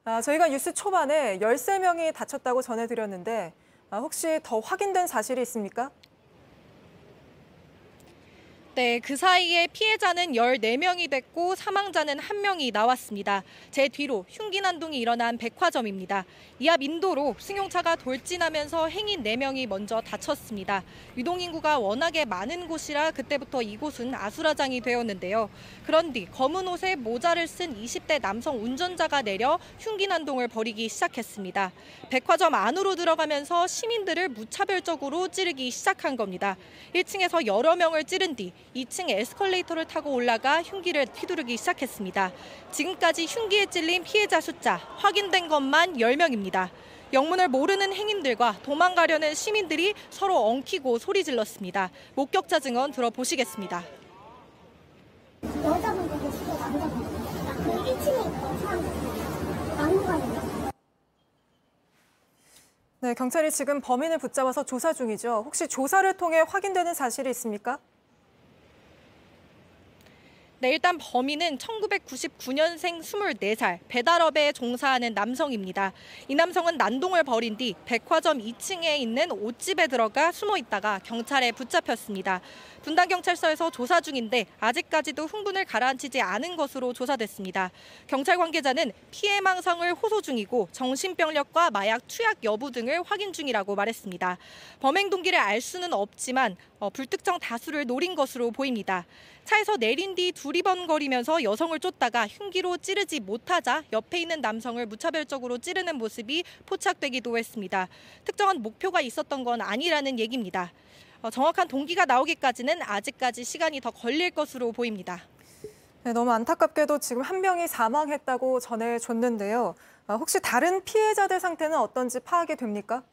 아, 저희가 뉴스 초반에 13명이 다쳤다고 전해드렸는데 아, 혹시 더 확인된 사실이 있습니까? 네, 그 사이에 피해자는 14명이 됐고 사망자는 1명이 나왔습니다. 제 뒤로 흉기 난동이 일어난 백화점입니다. 이 앞 인도로 승용차가 돌진하면서 행인 4명이 먼저 다쳤습니다. 유동인구가 워낙에 많은 곳이라 그때부터 이곳은 아수라장이 되었는데요. 그런 뒤 검은 옷에 모자를 쓴 20대 남성 운전자가 내려 흉기 난동을 벌이기 시작했습니다. 백화점 안으로 들어가면서 시민들을 무차별적으로 찌르기 시작한 겁니다. 1층에서 여러 명을 찌른 뒤 2층 에스컬레이터를 타고 올라가 흉기를 휘두르기 시작했습니다. 지금까지 흉기에 찔린 피해자 숫자 확인된 것만 10명입니다. 영문을 모르는 행인들과 도망가려는 시민들이 서로 엉키고 소리 질렀습니다. 목격자 증언 들어보시겠습니다. 집에 그 1층에 있던 사람들 다 막무가내요. 네, 경찰이 지금 범인을 붙잡아서 조사 중이죠. 혹시 조사를 통해 확인되는 사실이 있습니까? 네, 일단 범인은 1999년생 24살 배달업에 종사하는 남성입니다. 이 남성은 난동을 벌인 뒤 백화점 2층에 있는 옷집에 들어가 숨어 있다가 경찰에 붙잡혔습니다. 분당 경찰서에서 조사 중인데 아직까지도 흥분을 가라앉히지 않은 것으로 조사됐습니다. 경찰 관계자는 피해 망상을 호소 중이고 정신병력과 마약 투약 여부 등을 확인 중이라고 말했습니다. 범행 동기를 알 수는 없지만 어, 불특정 다수를 노린 것으로 보입니다. 차에서 내린 뒤 두리번거리면서 여성을 쫓다가 흉기로 찌르지 못하자 옆에 있는 남성을 무차별적으로 찌르는 모습이 포착되기도 했습니다. 특정한 목표가 있었던 건 아니라는 얘기입니다. 어, 정확한 동기가 나오기까지는 아직까지 시간이 더 걸릴 것으로 보입니다. 네, 너무 안타깝게도 지금 한 명이 사망했다고 전해줬는데요. 아, 혹시 다른 피해자들 상태는 어떤지 파악이 됩니까?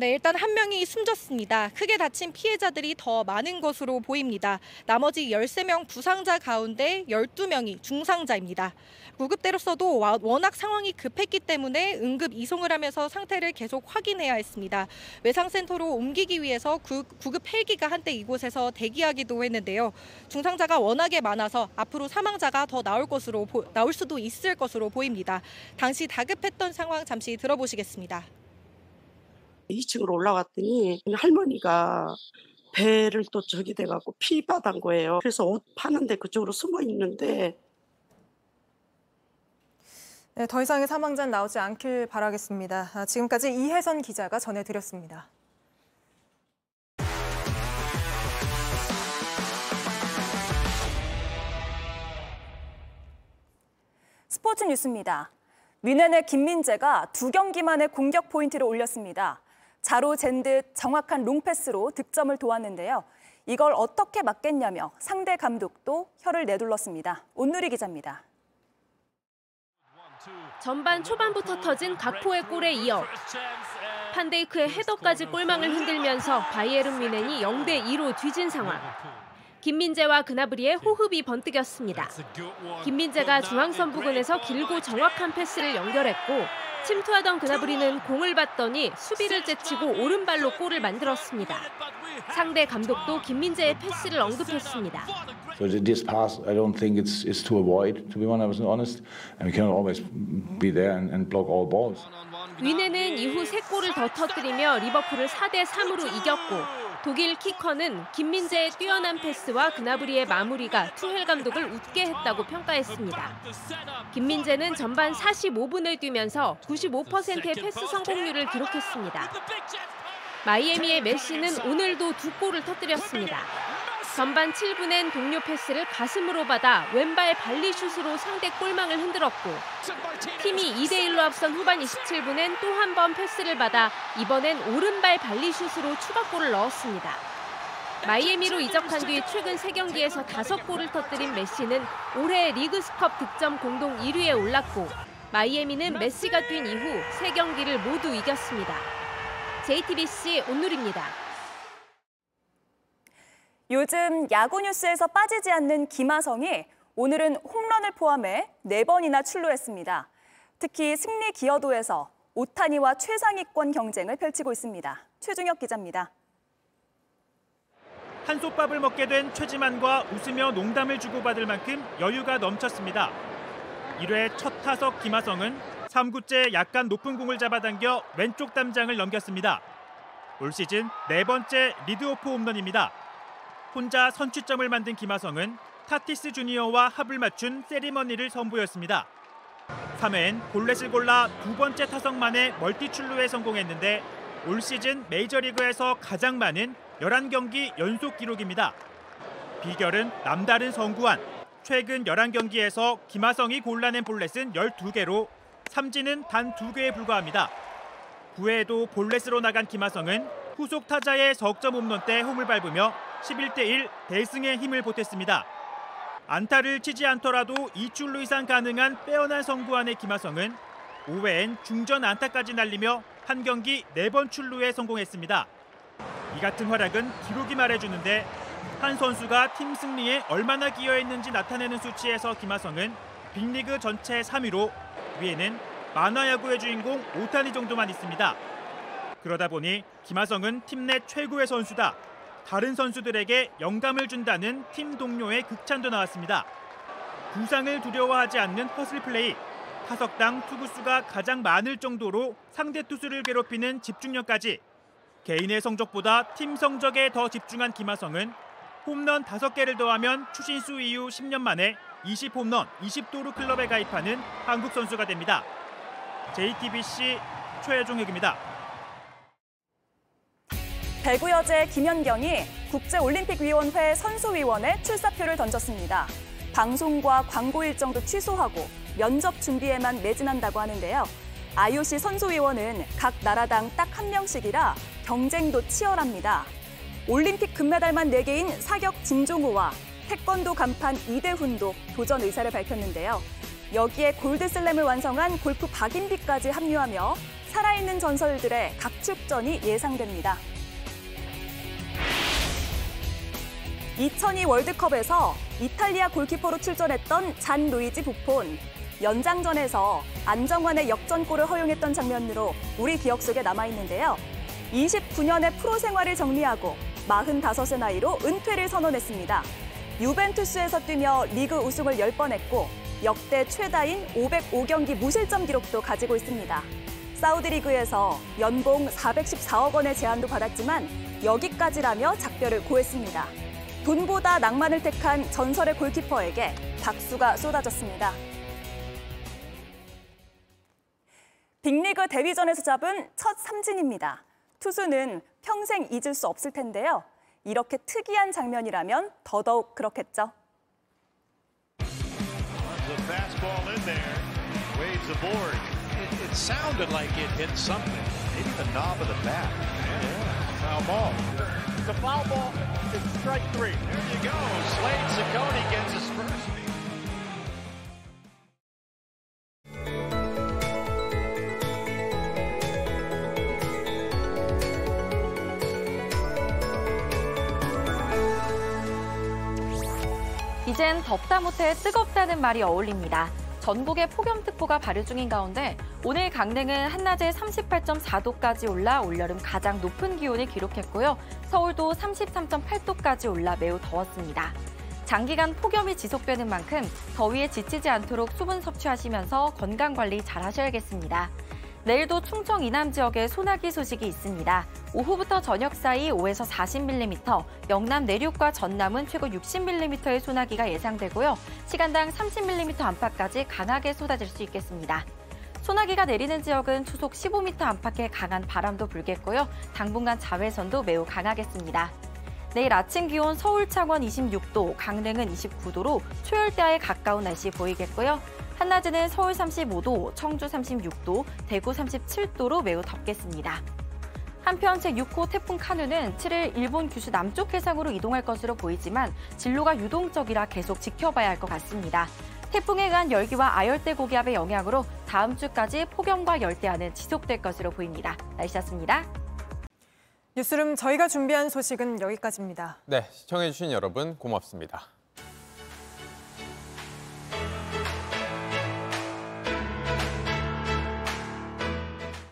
네, 일단 한 명이 숨졌습니다. 크게 다친 피해자들이 더 많은 것으로 보입니다. 나머지 13명 부상자 가운데 12명이 중상자입니다. 구급대로서도 워낙 상황이 급했기 때문에 응급 이송을 하면서 상태를 계속 확인해야 했습니다. 외상센터로 옮기기 위해서 구, 구급 헬기가 한때 이곳에서 대기하기도 했는데요. 중상자가 워낙에 많아서 앞으로 사망자가 더 나올 것으로 보, 나올 수도 있을 것으로 보입니다. 당시 다급했던 상황 잠시 들어보시겠습니다. 2층으로 올라갔더니 할머니가 배를 또 저기 돼갖고 피바단 거예요. 그래서 옷 파는데 그쪽으로 숨어 있는데 네, 더 이상의 사망자는 나오지 않길 바라겠습니다. 아, 지금까지 이혜선 기자가 전해드렸습니다. 스포츠 뉴스입니다. 위넨의 김민재가 두 경기 만에 공격 포인트를 올렸습니다. 자로 잰 듯 정확한 롱패스로 득점을 도왔는데요. 이걸 어떻게 막겠냐며 상대 감독도 혀를 내둘렀습니다. 온누리 기자입니다. 전반 초반부터 터진 각포의 골에 이어 판데이크의 헤더까지 골망을 흔들면서 바이에른 뮌헨이 0대 2로 뒤진 상황. 김민재와 그나브리의 호흡이 번뜩였습니다. 김민재가 중앙선 부근에서 길고 정확한 패스를 연결했고 침투하던 그나브리는 공을 받더니 수비를 제치고 오른발로 골을 만들었습니다. 상대 감독도 김민재의 패스를 언급했습니다. So this pass, I don't think it's, it's to avoid, to be 100% honest. And we cannot always be there and, and block all balls. 위네는 이후 3골을 더 터뜨리며 리버풀을 4대 3으로 이겼고 독일 키커는 김민재의 뛰어난 패스와 그나브리의 마무리가 투헬 감독을 웃게 했다고 평가했습니다. 김민재는 전반 45분을 뛰면서 95%의 패스 성공률을 기록했습니다. 마이애미의 메시는 오늘도 두 골을 터뜨렸습니다. 전반 7분엔 동료 패스를 가슴으로 받아 왼발 발리슛으로 상대 골망을 흔들었고 팀이 2대1로 앞선 후반 27분엔 또 한 번 패스를 받아 이번엔 오른발 발리슛으로 추가골을 넣었습니다. 마이애미로 이적한 뒤 최근 3경기에서 5골을 터뜨린 메시는 올해 리그스컵 득점 공동 1위에 올랐고 마이애미는 메시가 뛴 이후 3경기를 모두 이겼습니다. JTBC 온누리입니다. 요즘 야구 뉴스에서 빠지지 않는 김하성이 오늘은 홈런을 포함해 4번이나 출루했습니다. 특히 승리 기여도에서 오타니와 최상위권 경쟁을 펼치고 있습니다. 최중혁 기자입니다. 한솥밥을 먹게 된 최지만과 웃으며 농담을 주고받을 만큼 여유가 넘쳤습니다. 1회 첫 타석 김하성은 3구째 약간 높은 공을 잡아당겨 왼쪽 담장을 넘겼습니다. 올 시즌 네 번째 리드오프 홈런입니다. 혼자 선취점을 만든 김하성은 타티스 주니어와 합을 맞춘 세리머니를 선보였습니다. 3회엔 볼넷을 골라 두 번째 타석 만에 멀티 출루에 성공했는데 올 시즌 메이저리그에서 가장 많은 11경기 연속 기록입니다. 비결은 남다른 성구안. 최근 11경기에서 김하성이 골라낸 볼넷은 12개로 삼진은 단 2개에 불과합니다. 9회에도 볼넷으로 나간 김하성은 후속 타자의 석점 홈런 때 홈을 밟으며 11대1 대승의 힘을 보탰습니다. 안타를 치지 않더라도 2출루 이상 가능한 빼어난 성구안의 김하성은 5회엔 중전 안타까지 날리며 한 경기 4번 출루에 성공했습니다. 이 같은 활약은 기록이 말해주는데 한 선수가 팀 승리에 얼마나 기여했는지 나타내는 수치에서 김하성은 빅리그 전체 3위로 위에는 만화야구의 주인공 오타니 정도만 있습니다. 그러다 보니 김하성은 팀 내 최고의 선수다. 다른 선수들에게 영감을 준다는 팀 동료의 극찬도 나왔습니다. 부상을 두려워하지 않는 허슬 플레이, 타석당 투구수가 가장 많을 정도로 상대 투수를 괴롭히는 집중력까지 개인의 성적보다 팀 성적에 더 집중한 김하성은 홈런 5개를 더하면 추신수 이후 10년 만에 20홈런, 20도루 클럽에 가입하는 한국 선수가 됩니다. JTBC 최혜종 핵입니다. 배구 여제 김연경이 국제올림픽위원회 선수위원회 출사표를 던졌습니다. 방송과 광고 일정도 취소하고 면접 준비에만 매진한다고 하는데요. IOC 선수위원은 각 나라당 딱 한 명씩이라 경쟁도 치열합니다. 올림픽 금메달만 4개인 사격 진종우와 태권도 간판 이대훈도 도전 의사를 밝혔는데요. 여기에 골드슬램을 완성한 골프 박인비까지 합류하며 살아있는 전설들의 각축전이 예상됩니다. 2002 월드컵에서 이탈리아 골키퍼로 출전했던 잔 루이지 부폰. 연장전에서 안정환의 역전골을 허용했던 장면으로 우리 기억 속에 남아있는데요. 29년의 프로 생활을 정리하고 45세 나이로 은퇴를 선언했습니다. 유벤투스에서 뛰며 리그 우승을 10번 했고 역대 최다인 505경기 무실점 기록도 가지고 있습니다. 사우디 리그에서 연봉 414억 원의 제안도 받았지만 여기까지라며 작별을 고했습니다. 돈보다 낭만을 택한 전설의 골키퍼에게 박수가 쏟아졌습니다. 빅리그 데뷔전에서 잡은 첫 삼진입니다. 투수는 평생 잊을 수 없을 텐데요. 이렇게 특이한 장면이라면 더더욱 그렇겠죠. The fastball in there, waves aboard. It, it sounded like it hit something, maybe the knob of the bat. Yeah, foul ball. Is strike three. There you go. Slade Ciccone gets his first. 이젠 덥다 못해 뜨겁다는 말이 어울립니다. 전국에 폭염특보가 발효 중인 가운데 오늘 강릉은 한낮에 38.4도까지 올라 올여름 가장 높은 기온을 기록했고요. 서울도 33.8도까지 올라 매우 더웠습니다. 장기간 폭염이 지속되는 만큼 더위에 지치지 않도록 수분 섭취하시면서 건강 관리 잘 하셔야겠습니다. 내일도 충청 이남 지역에 소나기 소식이 있습니다. 오후부터 저녁 사이 5에서 40mm, 영남 내륙과 전남은 최고 60mm의 소나기가 예상되고요. 시간당 30mm 안팎까지 강하게 쏟아질 수 있겠습니다. 소나기가 내리는 지역은 초속 15m 안팎의 강한 바람도 불겠고요. 당분간 자외선도 매우 강하겠습니다. 내일 아침 기온 서울 창원 26도, 강릉은 29도로 초열대야에 가까운 날씨 보이겠고요. 한낮에는 서울 35도, 청주 36도, 대구 37도로 매우 덥겠습니다. 한편 제6호 태풍 카누는 7일 일본 규슈 남쪽 해상으로 이동할 것으로 보이지만 진로가 유동적이라 계속 지켜봐야 할 것 같습니다. 태풍에 의한 열기와 아열대 고기압의 영향으로 다음 주까지 폭염과 열대야는 지속될 것으로 보입니다. 날씨였습니다. 뉴스룸 저희가 준비한 소식은 여기까지입니다. 네, 시청해주신 여러분 고맙습니다.